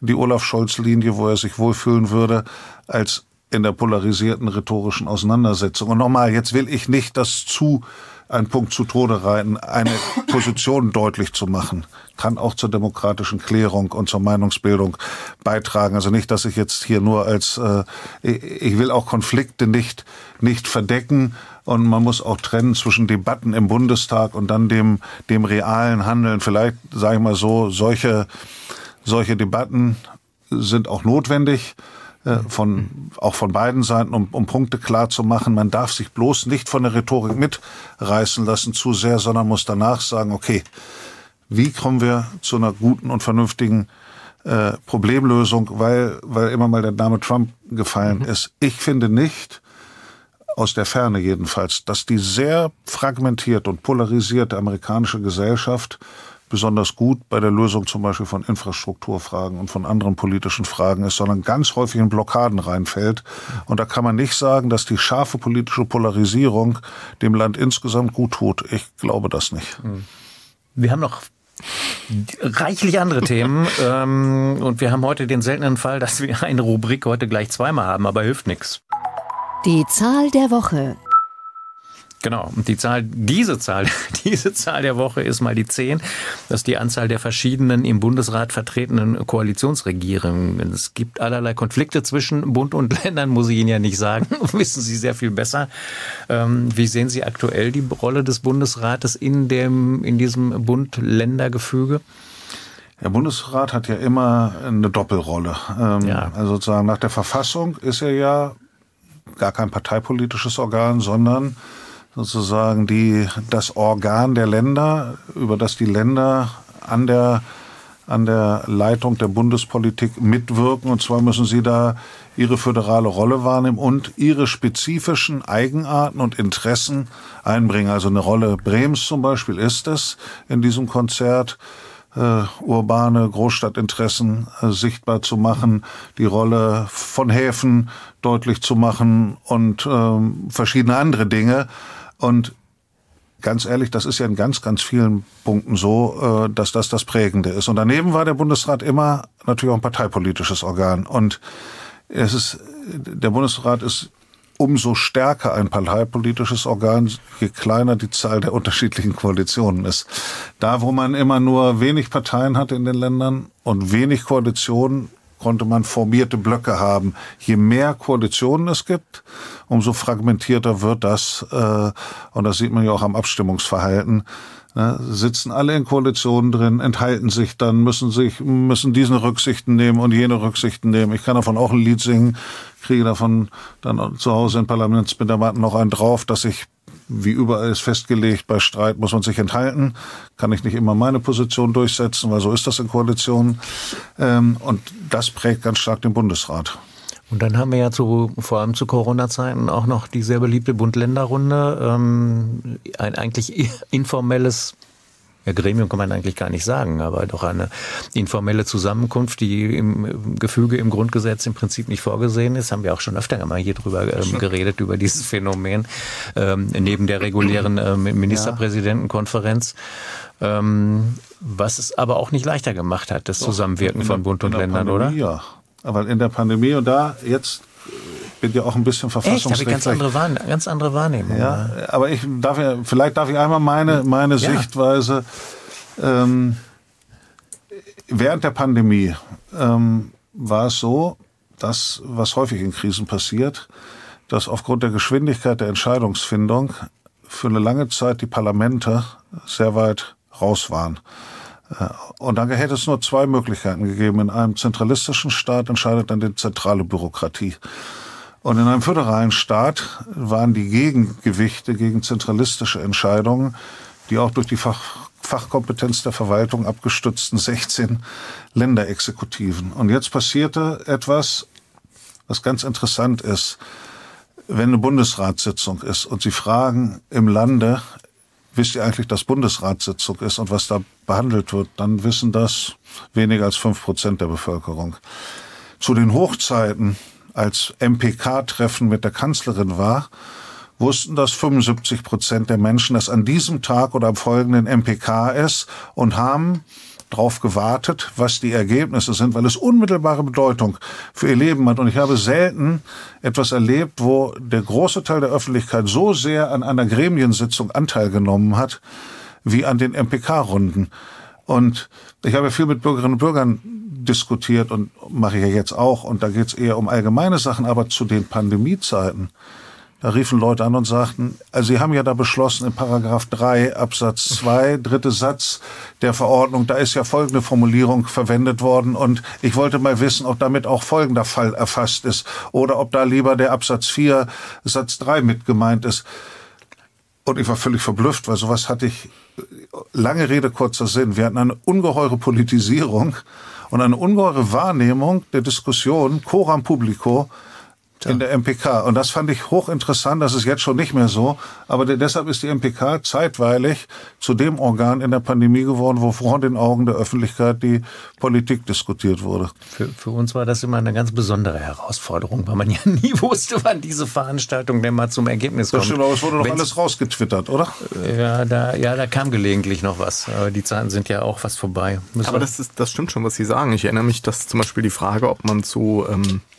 D: die Olaf Scholz-Linie, wo er sich wohlfühlen würde, als in der polarisierten rhetorischen Auseinandersetzung. Und nochmal, jetzt will ich nicht das zu einen Punkt zu Tode reiten, eine Position deutlich zu machen, kann auch zur demokratischen Klärung und zur Meinungsbildung beitragen. Also nicht, dass ich jetzt hier nur als, äh, ich will auch Konflikte nicht, nicht verdecken. Und man muss auch trennen zwischen Debatten im Bundestag und dann dem, dem realen Handeln. Vielleicht, sage ich mal so, solche, solche Debatten sind auch notwendig. Äh, von, auch von beiden Seiten, um, um Punkte klar zu machen. Man darf sich bloß nicht von der Rhetorik mitreißen lassen zu sehr, sondern muss danach sagen, okay, wie kommen wir zu einer guten und vernünftigen äh, Problemlösung, weil, weil immer mal der Name Trump gefallen mhm. ist. Ich finde nicht, aus der Ferne jedenfalls, dass die sehr fragmentierte und polarisierte amerikanische Gesellschaft besonders gut bei der Lösung zum Beispiel von Infrastrukturfragen und von anderen politischen Fragen ist, sondern ganz häufig in Blockaden reinfällt. Und da kann man nicht sagen, dass die scharfe politische Polarisierung dem Land insgesamt gut tut. Ich glaube das nicht. Hm.
B: Wir haben noch reichlich andere Themen ähm, und wir haben heute den seltenen Fall, dass wir eine Rubrik heute gleich zweimal haben, aber hilft nichts.
A: Die Zahl der Woche
B: Genau. Und die Zahl, diese Zahl, diese Zahl der Woche ist mal die 10. Das ist die Anzahl der verschiedenen im Bundesrat vertretenen Koalitionsregierungen. Es gibt allerlei Konflikte zwischen Bund und Ländern, muss ich Ihnen ja nicht sagen. Wissen Sie sehr viel besser. Ähm, wie sehen Sie aktuell die Rolle des Bundesrates in dem, in diesem Bund-Länder-Gefüge?
D: Der Bundesrat hat ja immer eine Doppelrolle. Ähm, ja. Also sozusagen nach der Verfassung ist er ja gar kein parteipolitisches Organ, sondern sozusagen die, das Organ der Länder, über das die Länder an der, an der Leitung der Bundespolitik mitwirken. Und zwar müssen sie da ihre föderale Rolle wahrnehmen und ihre spezifischen Eigenarten und Interessen einbringen. Also eine Rolle Brems zum Beispiel ist es in diesem Konzert, äh, urbane Großstadtinteressen äh, sichtbar zu machen, die Rolle von Häfen deutlich zu machen und äh, verschiedene andere Dinge. Und ganz ehrlich, das ist ja in ganz, ganz vielen Punkten so, äh, dass das das Prägende ist. Und daneben war der Bundesrat immer natürlich auch ein parteipolitisches Organ. Und es ist, der Bundesrat ist umso stärker ein parteipolitisches Organ, je kleiner die Zahl der unterschiedlichen Koalitionen ist. Da, wo man immer nur wenig Parteien hatte in den Ländern und wenig Koalitionen, konnte man formierte Blöcke haben. Je mehr Koalitionen es gibt, umso fragmentierter wird das. Äh, und das sieht man ja auch am Abstimmungsverhalten. Ne? Sitzen alle in Koalitionen drin, enthalten sich dann, müssen sich, müssen diese Rücksichten nehmen und jene Rücksichten nehmen. Ich kann davon auch ein Lied singen, kriege davon dann zu Hause in Parlamentsdebatten noch einen drauf, dass ich wie überall ist festgelegt, bei Streit muss man sich enthalten. Kann ich nicht immer meine Position durchsetzen, weil so ist das in Koalitionen. Ähm, und das prägt ganz stark den Bundesrat.
B: Und dann haben wir ja zu, vor allem zu Corona-Zeiten auch noch die sehr beliebte Bund-Länder-Runde. Ähm, ein eigentlich informelles ja, Gremium kann man eigentlich gar nicht sagen, aber doch eine informelle Zusammenkunft, die im Gefüge im Grundgesetz im Prinzip nicht vorgesehen ist, haben wir auch schon öfter mal hier drüber ähm, geredet, über dieses Phänomen, ähm, neben der regulären ähm, Ministerpräsidentenkonferenz. Was es aber auch nicht leichter gemacht hat, das Zusammenwirken von Bund und Ländern,
D: Pandemie,
B: oder?
D: Ja, aber in der Pandemie und da jetzt bin ja auch ein bisschen verfassungsrechtlich.
B: Echt, habe ich ganz andere, ganz andere Wahrnehmung.
D: Ja, aber ich darf ja, vielleicht darf ich einmal meine, meine ja. Sichtweise ähm, während der Pandemie ähm, war es so, dass, was häufig in Krisen passiert, dass aufgrund der Geschwindigkeit der Entscheidungsfindung für eine lange Zeit die Parlamente sehr weit raus waren. Äh, und dann hätte es nur zwei Möglichkeiten gegeben. In einem zentralistischen Staat entscheidet dann die zentrale Bürokratie. Und in einem föderalen Staat waren die Gegengewichte gegen zentralistische Entscheidungen, die auch durch die Fach Fachkompetenz der Verwaltung abgestützten 16 Länderexekutiven. Und jetzt passierte etwas, was ganz interessant ist. Wenn eine Bundesratssitzung ist und Sie fragen im Lande, wisst ihr eigentlich, dass Bundesratssitzung ist und was da behandelt wird, dann wissen das weniger als fünf Prozent der Bevölkerung. Zu den Hochzeiten als MPK-Treffen mit der Kanzlerin war, wussten das 75 Prozent der Menschen, dass an diesem Tag oder am folgenden MPK ist und haben darauf gewartet, was die Ergebnisse sind, weil es unmittelbare Bedeutung für ihr Leben hat. Und ich habe selten etwas erlebt, wo der große Teil der Öffentlichkeit so sehr an einer Gremiensitzung Anteil genommen hat, wie an den MPK-Runden. Und ich habe viel mit Bürgerinnen und Bürgern diskutiert und mache ich ja jetzt auch. Und da geht es eher um allgemeine Sachen, aber zu den Pandemiezeiten. Da riefen Leute an und sagten, also Sie haben ja da beschlossen in Paragraph 3 Absatz 2, dritte Satz der Verordnung, da ist ja folgende Formulierung verwendet worden und ich wollte mal wissen, ob damit auch folgender Fall erfasst ist oder ob da lieber der Absatz 4 Satz 3 mit gemeint ist. Und ich war völlig verblüfft, weil sowas hatte ich, lange Rede, kurzer Sinn. Wir hatten eine ungeheure Politisierung und eine ungeheure Wahrnehmung der Diskussion, coram publico, in der MPK. Und das fand ich hochinteressant, das ist jetzt schon nicht mehr so. Aber deshalb ist die MPK zeitweilig zu dem Organ in der Pandemie geworden, wo vor den Augen der Öffentlichkeit die Politik diskutiert wurde.
B: Für, für uns war das immer eine ganz besondere Herausforderung, weil man ja nie wusste, wann diese Veranstaltung denn mal zum Ergebnis kommt. Das
D: stimmt, aber es wurde doch alles rausgetwittert, oder?
B: Ja da, ja, da kam gelegentlich noch was. Aber die Zeiten sind ja auch fast vorbei.
C: Müssen aber das, ist, das stimmt schon, was Sie sagen. Ich erinnere mich, dass zum Beispiel die Frage, ob man zu... Ähm äh,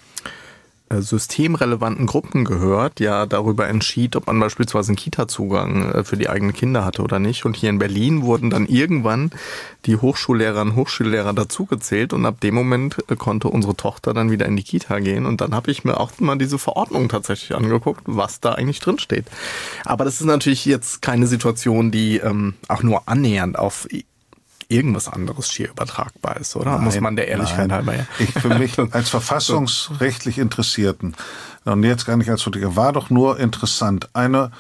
C: systemrelevanten Gruppen gehört, ja darüber entschied, ob man beispielsweise einen Kita-Zugang äh, für die eigenen Kinder hatte oder nicht. Und hier in Berlin wurden dann irgendwann die Hochschullehrer und Hochschullehrer dazugezählt und ab dem Moment äh, konnte unsere Tochter dann wieder in die Kita gehen. Und dann habe ich mir auch mal diese Verordnung tatsächlich angeguckt, was da eigentlich drin steht. Aber das ist natürlich jetzt keine Situation, die ähm, auch nur annähernd auf irgendwas anderes schier übertragbar ist, oder? Nein, Muss man der Ehrlichkeit halber ja.
D: Ich für mich als verfassungsrechtlich Interessierten und jetzt gar nicht als Politiker, war doch nur interessant, eine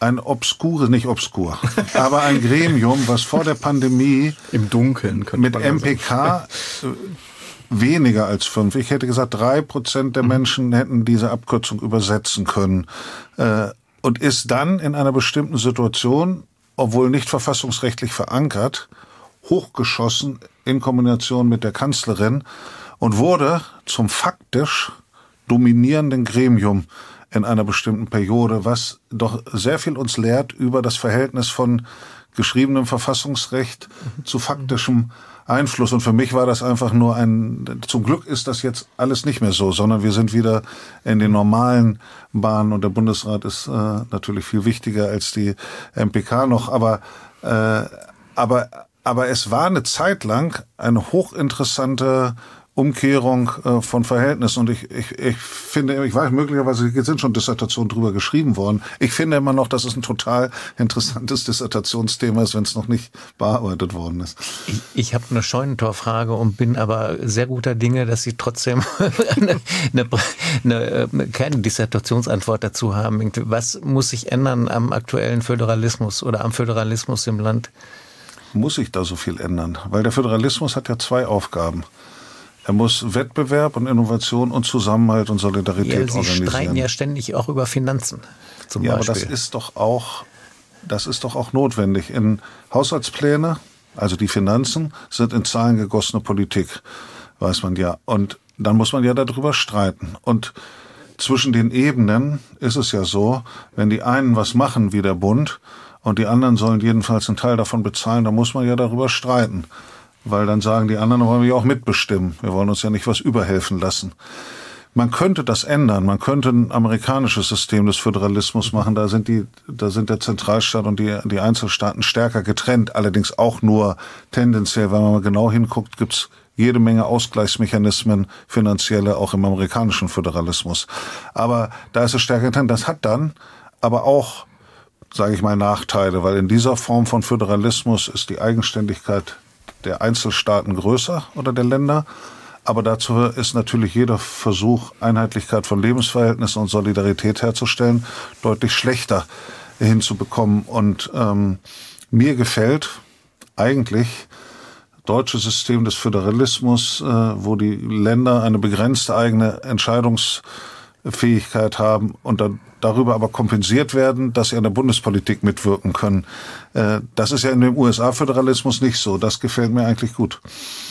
D: ein obskure, nicht obskur, aber ein Gremium, was vor der Pandemie
C: im Dunkeln
D: mit MPK äh, weniger als fünf, ich hätte gesagt drei Prozent der mhm. Menschen hätten diese Abkürzung übersetzen können äh, und ist dann in einer bestimmten Situation, obwohl nicht verfassungsrechtlich verankert, hochgeschossen in Kombination mit der Kanzlerin und wurde zum faktisch dominierenden Gremium in einer bestimmten Periode, was doch sehr viel uns lehrt über das Verhältnis von geschriebenem Verfassungsrecht zu faktischem Einfluss. Und für mich war das einfach nur ein, zum Glück ist das jetzt alles nicht mehr so, sondern wir sind wieder in den normalen Bahnen und der Bundesrat ist äh, natürlich viel wichtiger als die MPK noch, aber, äh, aber aber es war eine Zeit lang eine hochinteressante Umkehrung äh, von Verhältnissen. Und ich, ich, ich finde, ich weiß, möglicherweise sind schon Dissertationen drüber geschrieben worden. Ich finde immer noch, dass es ein total interessantes Dissertationsthema ist, wenn es noch nicht bearbeitet worden ist.
B: Ich, ich habe eine Scheunentorfrage und bin aber sehr guter Dinge, dass Sie trotzdem eine, eine, eine, keine Dissertationsantwort dazu haben. Was muss sich ändern am aktuellen Föderalismus oder am Föderalismus im Land?
D: Muss sich da so viel ändern? Weil der Föderalismus hat ja zwei Aufgaben. Er muss Wettbewerb und Innovation und Zusammenhalt und Solidarität ja, Sie organisieren.
B: Sie streiten ja ständig auch über Finanzen. Zum
D: ja,
B: Beispiel.
D: aber das ist doch auch, das ist doch auch notwendig. In Haushaltspläne, also die Finanzen, sind in Zahlen gegossene Politik, weiß man ja. Und dann muss man ja darüber streiten. Und zwischen den Ebenen ist es ja so, wenn die einen was machen wie der Bund und die anderen sollen jedenfalls einen Teil davon bezahlen, da muss man ja darüber streiten. Weil dann sagen die anderen, wollen wir auch mitbestimmen. Wir wollen uns ja nicht was überhelfen lassen. Man könnte das ändern. Man könnte ein amerikanisches System des Föderalismus machen. Da sind die, da sind der Zentralstaat und die, die Einzelstaaten stärker getrennt. Allerdings auch nur tendenziell. Wenn man mal genau hinguckt, gibt's jede Menge Ausgleichsmechanismen, finanzielle, auch im amerikanischen Föderalismus. Aber da ist es stärker getrennt. Das hat dann aber auch sage ich mal, Nachteile, weil in dieser Form von Föderalismus ist die Eigenständigkeit der Einzelstaaten größer oder der Länder. Aber dazu ist natürlich jeder Versuch, Einheitlichkeit von Lebensverhältnissen und Solidarität herzustellen, deutlich schlechter hinzubekommen. Und ähm, mir gefällt eigentlich deutsche System des Föderalismus, äh, wo die Länder eine begrenzte eigene Entscheidungsfähigkeit haben und dann darüber aber kompensiert werden, dass sie an der Bundespolitik mitwirken können. Äh, das ist ja in dem USA-Föderalismus nicht so. Das gefällt mir eigentlich gut.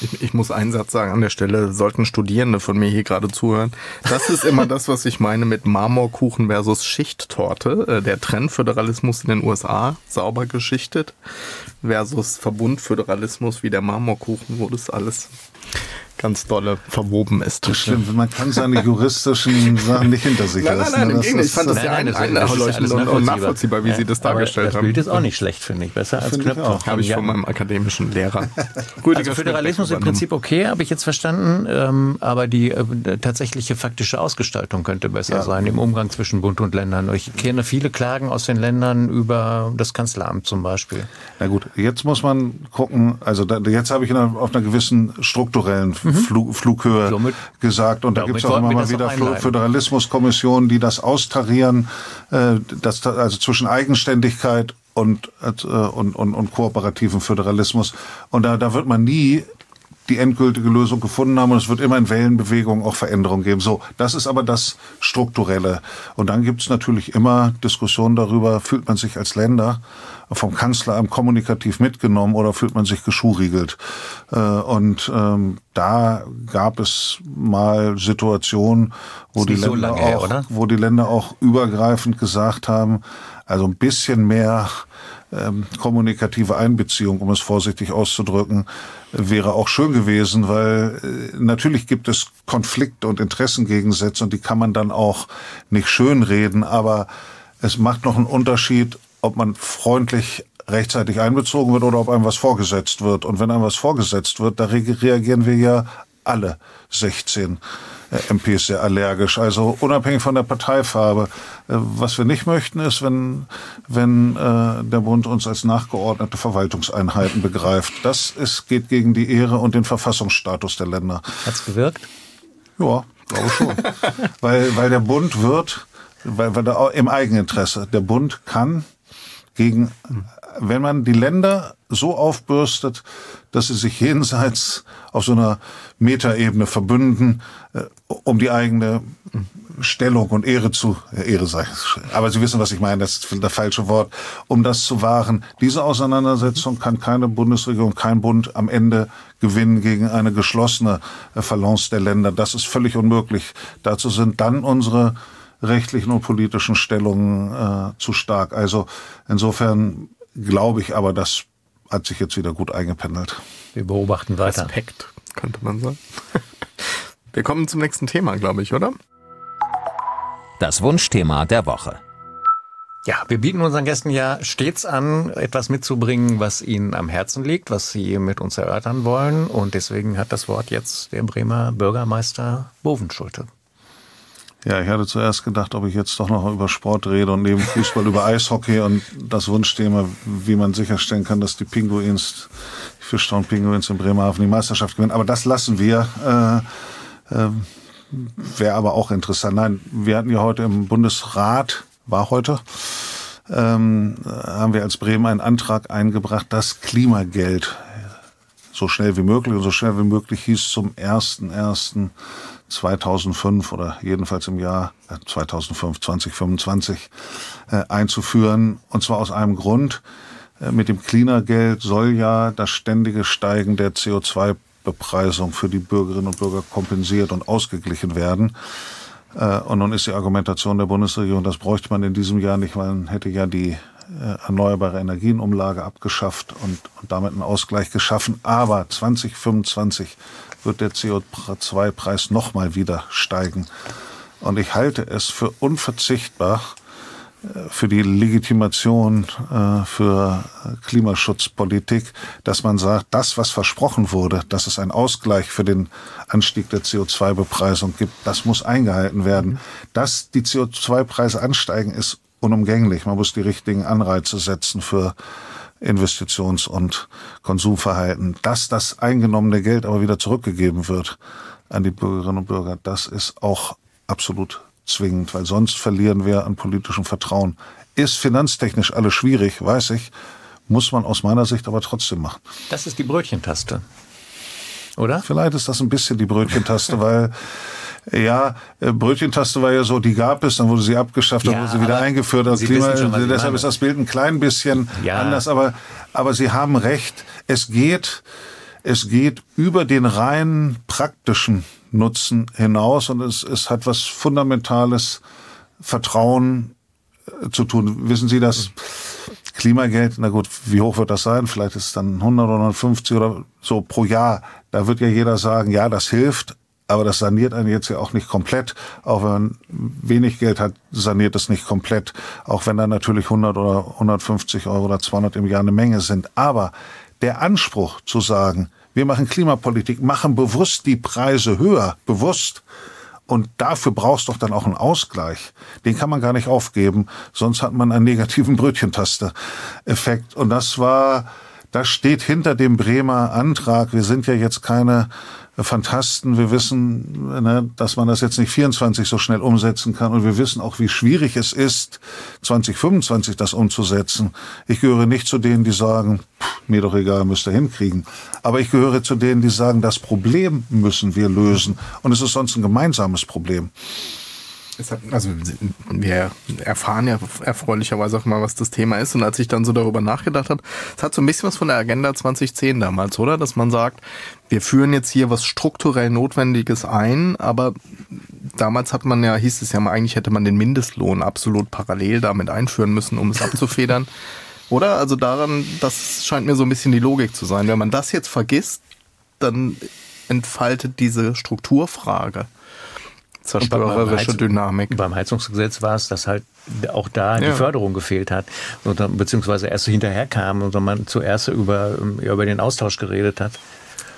C: Ich, ich, muss einen Satz sagen an der Stelle, sollten Studierende von mir hier gerade zuhören. Das ist immer das, was ich meine mit Marmorkuchen versus Schichttorte. Äh, der Trendföderalismus in den USA, sauber geschichtet, versus Verbundföderalismus wie der Marmorkuchen, wo das alles ganz dolle verwoben ist.
D: Das stimmt, man kann seine juristischen Sachen nicht hinter sich
C: nein,
D: lassen.
C: Nein, nein, im Gegenteil, ich fand das ja einleuchtend und, und nachvollziehbar, wie ja, Sie das dargestellt
B: das
C: haben.
B: Das Bild ist auch nicht schlecht, finde ich. Besser als Knöpfe.
C: Habe ich von meinem akademischen Lehrer.
B: also Föderalismus im Prinzip okay, habe ich jetzt verstanden, ähm, aber die äh, tatsächliche faktische Ausgestaltung könnte besser ja. sein im Umgang zwischen Bund und Ländern. Ich kenne viele Klagen aus den Ländern über das Kanzleramt zum Beispiel.
D: Na gut, jetzt muss man gucken, also da, jetzt habe ich auf einer gewissen strukturellen mhm. Flug, Flughöhe Somit, gesagt. Und da gibt es auch immer mal wieder Föderalismuskommissionen, die das austarieren, äh, das, also zwischen Eigenständigkeit und, äh, und, und, und kooperativen Föderalismus. Und da, da wird man nie die endgültige Lösung gefunden haben und es wird immer in Wellenbewegungen auch Veränderungen geben. So, das ist aber das Strukturelle. Und dann gibt es natürlich immer Diskussionen darüber, fühlt man sich als Länder vom Kanzleramt kommunikativ mitgenommen oder fühlt man sich geschuriegelt? Äh, und ähm, da gab es mal Situationen, wo die, so Länder auch, her, wo die Länder auch übergreifend gesagt haben, also ein bisschen mehr ähm, kommunikative Einbeziehung, um es vorsichtig auszudrücken, wäre auch schön gewesen, weil äh, natürlich gibt es Konflikte und Interessengegensätze und die kann man dann auch nicht schönreden, aber es macht noch einen Unterschied, ob man freundlich rechtzeitig einbezogen wird oder ob einem was vorgesetzt wird. Und wenn einem was vorgesetzt wird, da reagieren wir ja alle 16 äh, MPs sehr allergisch. Also unabhängig von der Parteifarbe. Äh, was wir nicht möchten, ist, wenn, wenn äh, der Bund uns als nachgeordnete Verwaltungseinheiten begreift. Das ist, geht gegen die Ehre und den Verfassungsstatus der Länder.
B: Hat's gewirkt?
D: Ja, glaube schon. weil, weil der Bund wird, weil, weil der, im Eigeninteresse, der Bund kann gegen, wenn man die Länder so aufbürstet, dass sie sich jenseits auf so einer Metaebene verbünden, äh, um die eigene Stellung und Ehre zu, äh, Ehre sei, aber Sie wissen, was ich meine, das ist das falsche Wort, um das zu wahren. Diese Auseinandersetzung kann keine Bundesregierung, kein Bund am Ende gewinnen gegen eine geschlossene äh, Balance der Länder. Das ist völlig unmöglich. Dazu sind dann unsere rechtlichen und politischen Stellungen äh, zu stark. Also insofern glaube ich aber, das hat sich jetzt wieder gut eingependelt.
B: Wir beobachten weiter.
C: Respekt, könnte man sagen. Wir kommen zum nächsten Thema, glaube ich, oder?
G: Das Wunschthema der Woche.
B: Ja, wir bieten unseren Gästen ja stets an, etwas mitzubringen, was ihnen am Herzen liegt, was sie mit uns erörtern wollen. Und deswegen hat das Wort jetzt der Bremer Bürgermeister Bovenschulte.
D: Ja, ich hatte zuerst gedacht, ob ich jetzt doch noch über Sport rede und neben Fußball über Eishockey und das Wunschthema, wie man sicherstellen kann, dass die Pinguins, die Fischtown Pinguins in Bremerhaven die Meisterschaft gewinnen. Aber das lassen wir. Äh, äh, Wäre aber auch interessant. Nein, wir hatten ja heute im Bundesrat, war heute, ähm, haben wir als Bremen einen Antrag eingebracht, das Klimageld so schnell wie möglich und so schnell wie möglich hieß zum 1.1. 2005 oder jedenfalls im Jahr 2005, 2025 äh, einzuführen. Und zwar aus einem Grund. Äh, mit dem Cleaner-Geld soll ja das ständige Steigen der CO2-Bepreisung für die Bürgerinnen und Bürger kompensiert und ausgeglichen werden. Äh, und nun ist die Argumentation der Bundesregierung, das bräuchte man in diesem Jahr nicht, weil man hätte ja die erneuerbare Energienumlage abgeschafft und, und damit einen Ausgleich geschaffen. Aber 2025 wird der CO2-Preis nochmal wieder steigen. Und ich halte es für unverzichtbar, äh, für die Legitimation äh, für Klimaschutzpolitik, dass man sagt, das, was versprochen wurde, dass es einen Ausgleich für den Anstieg der CO2-Bepreisung gibt, das muss eingehalten werden. Dass die CO2-Preise ansteigen, ist unumgänglich. Man muss die richtigen Anreize setzen für Investitions- und Konsumverhalten. Dass das eingenommene Geld aber wieder zurückgegeben wird an die Bürgerinnen und Bürger, das ist auch absolut zwingend, weil sonst verlieren wir an politischem Vertrauen. Ist finanztechnisch alles schwierig, weiß ich, muss man aus meiner Sicht aber trotzdem machen.
B: Das ist die Brötchentaste, oder?
D: Vielleicht ist das ein bisschen die Brötchentaste, weil ja, äh, Brötchentaste war ja so, die gab es, dann wurde sie abgeschafft, dann
B: Ja,
D: wurde sie wieder eingeführt. Das
B: Sie
D: Klima,
B: schon,
D: deshalb
B: meine.
D: ist das Bild ein klein bisschen
B: Ja.
D: anders, aber, aber Sie haben recht. Es geht, es geht über den rein praktischen Nutzen hinaus und es, es hat was Fundamentales Vertrauen äh, zu tun. Wissen Sie, dass Klimageld, na gut, wie hoch wird das sein? Vielleicht ist es dann 100 oder 150 oder so pro Jahr. Da wird ja jeder sagen, ja, das hilft, aber das saniert einen jetzt ja auch nicht komplett. Auch wenn man wenig Geld hat, saniert es nicht komplett. Auch wenn da natürlich 100 oder 150 Euro oder 200 im Jahr eine Menge sind. Aber der Anspruch zu sagen, wir machen Klimapolitik, machen bewusst die Preise höher, bewusst, und dafür brauchst doch dann auch einen Ausgleich. Den kann man gar nicht aufgeben, sonst hat man einen negativen Brötchentaste-Effekt. Und das war, das steht hinter dem Bremer Antrag. Wir sind ja jetzt keine Fantasten. Wir wissen, ne, dass man das jetzt nicht 24 so schnell umsetzen kann. Und wir wissen auch, wie schwierig es ist, 2025 das umzusetzen. Ich gehöre nicht zu denen, die sagen, pff, mir doch egal, müsst ihr hinkriegen. Aber ich gehöre zu denen, die sagen, das Problem müssen wir lösen. Und es ist sonst ein gemeinsames Problem.
C: Hat, also wir erfahren ja erfreulicherweise auch mal, was das Thema ist. Und als ich dann so darüber nachgedacht habe, es hat so ein bisschen was von der Agenda 2010 damals, oder? Dass man sagt, wir führen jetzt hier was strukturell Notwendiges ein, aber damals hat man ja, hieß es ja mal, eigentlich hätte man den Mindestlohn absolut parallel damit einführen müssen, um es abzufedern. Oder? Also daran, das scheint mir so ein bisschen die Logik zu sein. Wenn man das jetzt vergisst, dann entfaltet diese Strukturfrage zerstörerische Dynamik.
B: Beim Heizungsgesetz war es, dass halt auch da ja. die Förderung gefehlt hat, beziehungsweise erst hinterher kam und man zuerst über, über den Austausch geredet hat.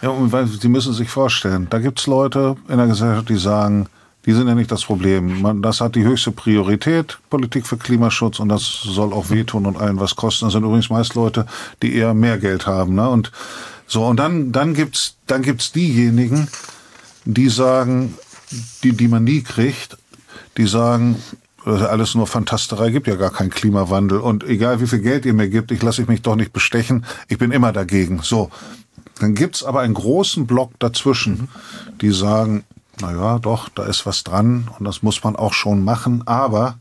D: Ja, und Sie müssen sich vorstellen, da gibt es Leute in der Gesellschaft, die sagen, die sind ja nicht das Problem. Man, das hat die höchste Priorität, Politik für Klimaschutz, und das soll auch wehtun und allen was kosten. Das sind übrigens meist Leute, die eher mehr Geld haben. Ne? Und so, und dann, dann gibt's, dann gibt's diejenigen, die sagen, die, die man nie kriegt, die sagen, alles nur Fantasterei, gibt ja gar keinen Klimawandel. Und egal wie viel Geld ihr mir gibt, ich lasse mich doch nicht bestechen, ich bin immer dagegen. So. Dann gibt's aber einen großen Block dazwischen, die sagen, na ja, doch, da ist was dran und das muss man auch schon machen, aber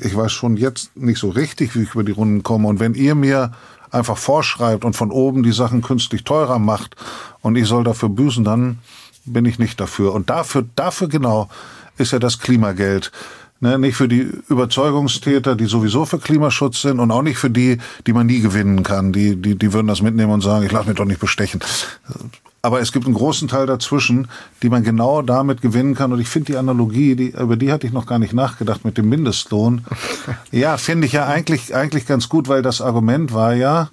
D: ich weiß schon jetzt nicht so richtig, wie ich über die Runden komme. Und wenn ihr mir einfach vorschreibt und von oben die Sachen künstlich teurer macht und ich soll dafür büßen, dann bin ich nicht dafür. Und dafür, dafür genau ist ja das Klimageld. Ne, nicht für die Überzeugungstäter, die sowieso für Klimaschutz sind und auch nicht für die, die man nie gewinnen kann. Die, die, die würden das mitnehmen und sagen, ich lasse mich doch nicht bestechen. Aber es gibt einen großen Teil dazwischen, die man genau damit gewinnen kann. Und ich finde die Analogie, die, über die hatte ich noch gar nicht nachgedacht mit dem Mindestlohn. Ja, finde ich ja eigentlich, eigentlich ganz gut, weil das Argument war ja,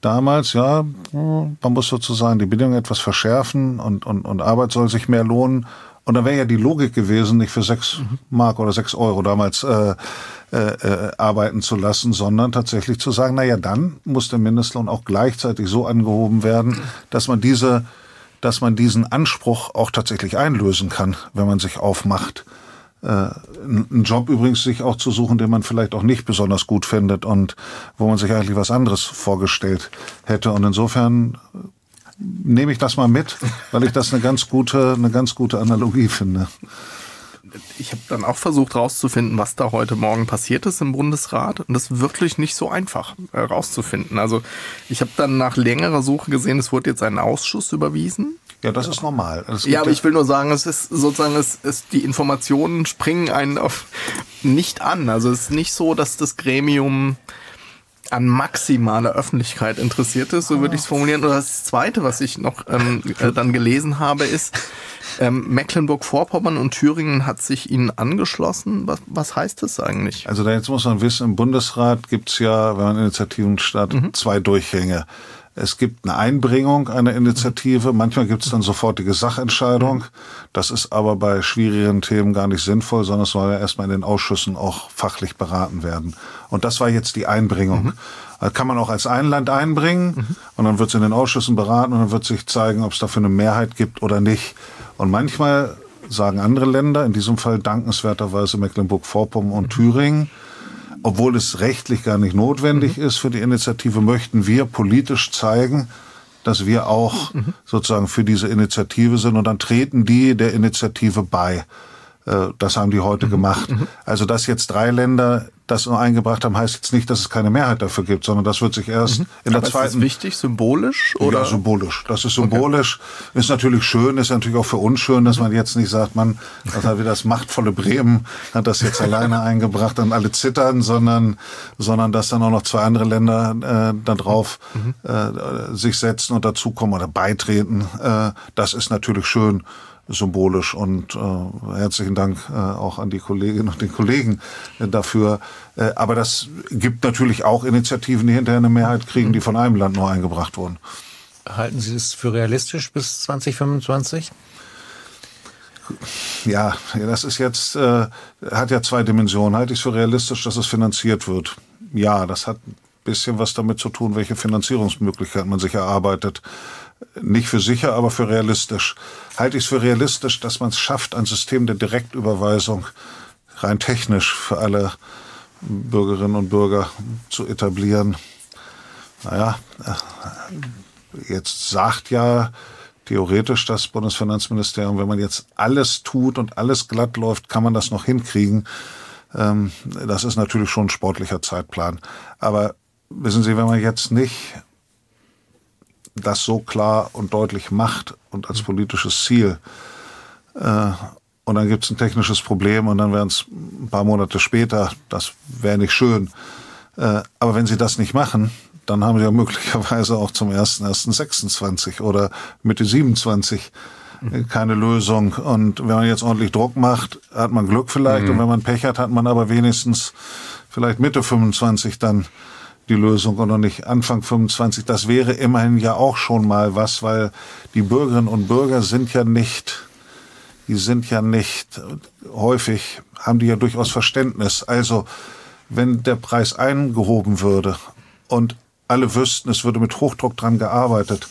D: damals, ja, man muss sozusagen die Bedingungen etwas verschärfen und, und, und Arbeit soll sich mehr lohnen. Und da wäre ja die Logik gewesen, nicht für sechs Mark oder sechs Euro damals äh, äh, äh, arbeiten zu lassen, sondern tatsächlich zu sagen, na ja, dann muss der Mindestlohn auch gleichzeitig so angehoben werden, dass man diese, dass man diesen Anspruch auch tatsächlich einlösen kann, wenn man sich aufmacht. Äh, einen Job übrigens sich auch zu suchen, den man vielleicht auch nicht besonders gut findet und wo man sich eigentlich was anderes vorgestellt hätte. Und insofern nehme ich das mal mit, weil ich das eine ganz gute, eine ganz gute Analogie finde.
C: Ich habe dann auch versucht herauszufinden, was da heute Morgen passiert ist im Bundesrat. Und das ist wirklich nicht so einfach herauszufinden. Also ich habe dann nach längerer Suche gesehen, es wurde jetzt ein Ausschuss überwiesen.
D: Ja, das ist normal. Das
C: ja, aber ich will nur sagen, es ist sozusagen, es ist, die Informationen springen einen auf nicht an. Also es ist nicht so, dass das Gremium an maximaler Öffentlichkeit interessiert ist, so würde ich es formulieren. Und das Zweite, was ich noch ähm, äh, dann gelesen habe, ist, ähm, Mecklenburg-Vorpommern und Thüringen hat sich ihnen angeschlossen. Was, was heißt das eigentlich?
D: Also da jetzt muss man wissen, im Bundesrat gibt's ja, wenn man Initiativen startet, mhm. zwei Durchgänge. Es gibt eine Einbringung einer Initiative, manchmal gibt es dann sofortige Sachentscheidung. Das ist aber bei schwierigen Themen gar nicht sinnvoll, sondern es soll ja erstmal in den Ausschüssen auch fachlich beraten werden. Und das war jetzt die Einbringung. Mhm. Das kann man auch als Einland einbringen mhm. und dann wird es in den Ausschüssen beraten und dann wird sich zeigen, ob es dafür eine Mehrheit gibt oder nicht. Und manchmal sagen andere Länder, in diesem Fall dankenswerterweise Mecklenburg-Vorpommern und Thüringen, obwohl es rechtlich gar nicht notwendig mhm. ist für die Initiative, möchten wir politisch zeigen, dass wir auch mhm. sozusagen für diese Initiative sind und dann treten die der Initiative bei. Äh, das haben die heute mhm. gemacht. Mhm. Also, dass jetzt drei Länder das nur eingebracht haben, heißt jetzt nicht, dass es keine Mehrheit dafür gibt, sondern das wird sich erst mhm. in der
C: Aber
D: zweiten.
C: Ist das wichtig, symbolisch? Oder?
D: Ja, symbolisch. Das ist symbolisch. Okay. Ist natürlich schön, ist natürlich auch für uns schön, dass man jetzt nicht sagt, man, das hat wieder das machtvolle Bremen, hat das jetzt alleine eingebracht und alle zittern, sondern, sondern dass dann auch noch zwei andere Länder äh, da drauf mhm. äh, sich setzen und dazukommen oder beitreten. Äh, das ist natürlich schön symbolisch. Und äh, herzlichen Dank äh, auch an die Kolleginnen und den Kollegen äh, dafür. Äh, aber das gibt natürlich auch Initiativen, die hinterher eine Mehrheit kriegen, die von einem Land nur eingebracht wurden.
B: Halten Sie es für realistisch bis 2025?
D: Ja, das ist jetzt, äh, hat ja zwei Dimensionen. Halte ich es für realistisch, dass es finanziert wird? Ja, das hat ein bisschen was damit zu tun, welche Finanzierungsmöglichkeiten man sich erarbeitet nicht für sicher, aber für realistisch. Halte ich es für realistisch, dass man es schafft, ein System der Direktüberweisung rein technisch für alle Bürgerinnen und Bürger zu etablieren. Naja, äh, jetzt sagt ja theoretisch das Bundesfinanzministerium, wenn man jetzt alles tut und alles glatt läuft, kann man das noch hinkriegen. Ähm, das ist natürlich schon ein sportlicher Zeitplan. Aber wissen Sie, wenn man jetzt nicht das so klar und deutlich macht und als politisches Ziel. Äh, und dann gibt es ein technisches Problem und dann wären es ein paar Monate später, das wäre nicht schön. Äh, aber wenn sie das nicht machen, dann haben sie ja möglicherweise auch zum 1.1.26 oder Mitte 27 äh, keine Lösung. Und wenn man jetzt ordentlich Druck macht, hat man Glück vielleicht. Mhm. Und wenn man Pech hat, hat man aber wenigstens vielleicht Mitte 25 dann die Lösung und noch nicht Anfang 25. Das wäre immerhin ja auch schon mal was, weil die Bürgerinnen und Bürger sind ja nicht, die sind ja nicht häufig, haben die ja durchaus Verständnis. Also, wenn der Preis eingehoben würde und alle wüssten, es würde mit Hochdruck dran gearbeitet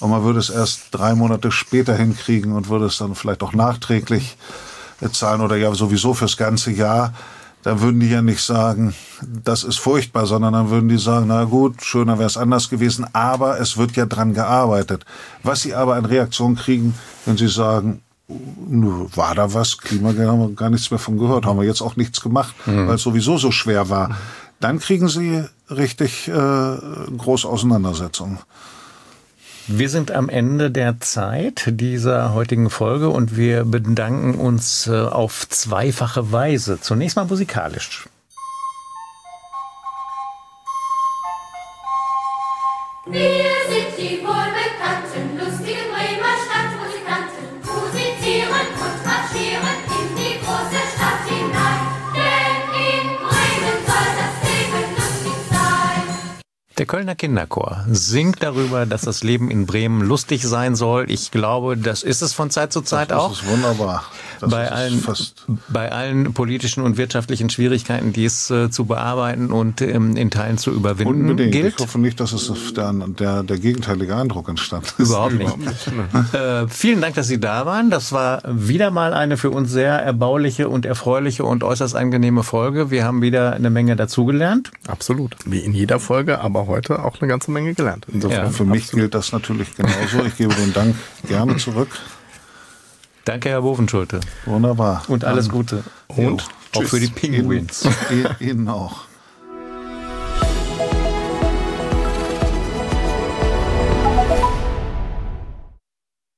D: und man würde es erst drei Monate später hinkriegen und würde es dann vielleicht auch nachträglich zahlen oder ja sowieso fürs ganze Jahr, dann würden die ja nicht sagen, das ist furchtbar, sondern dann würden die sagen, na gut, schöner wäre es anders gewesen, aber es wird ja dran gearbeitet. Was sie aber an Reaktion kriegen, wenn sie sagen, war da was? Klimageld haben wir gar nichts mehr von gehört, haben wir jetzt auch nichts gemacht, mhm. weil es sowieso so schwer war dann kriegen sie richtig äh, große Auseinandersetzungen.
B: Wir sind am Ende der Zeit dieser heutigen Folge und wir bedanken uns äh, auf zweifache Weise. Zunächst mal musikalisch. Wir sind die wohlbekannten, Der Kölner Kinderchor singt darüber, dass das Leben in Bremen lustig sein soll. Ich glaube, das ist es von Zeit zu Zeit
D: das
B: auch.
D: Das ist wunderbar.
B: Das bei, allen, bei allen politischen und wirtschaftlichen Schwierigkeiten, die es äh, zu bearbeiten und ähm, in Teilen zu überwinden
D: Unbedingt.
B: gilt.
D: Ich hoffe nicht, dass es der, der, der gegenteilige Eindruck entstanden
B: ist. Überhaupt nicht. äh, vielen Dank, dass Sie da waren. Das war wieder mal eine für uns sehr erbauliche und erfreuliche und äußerst angenehme Folge. Wir haben wieder eine Menge dazugelernt.
C: Absolut. Wie in jeder Folge, aber heute auch eine ganze Menge gelernt.
D: Insofern ja, für mich absolut. gilt das natürlich genauso. Ich gebe den Dank gerne zurück.
B: Danke, Herr Bovenschulte.
D: Wunderbar.
B: Und alles Gute.
C: Und
B: jo. auch für die Penguins.
D: Ihnen, Ihnen auch.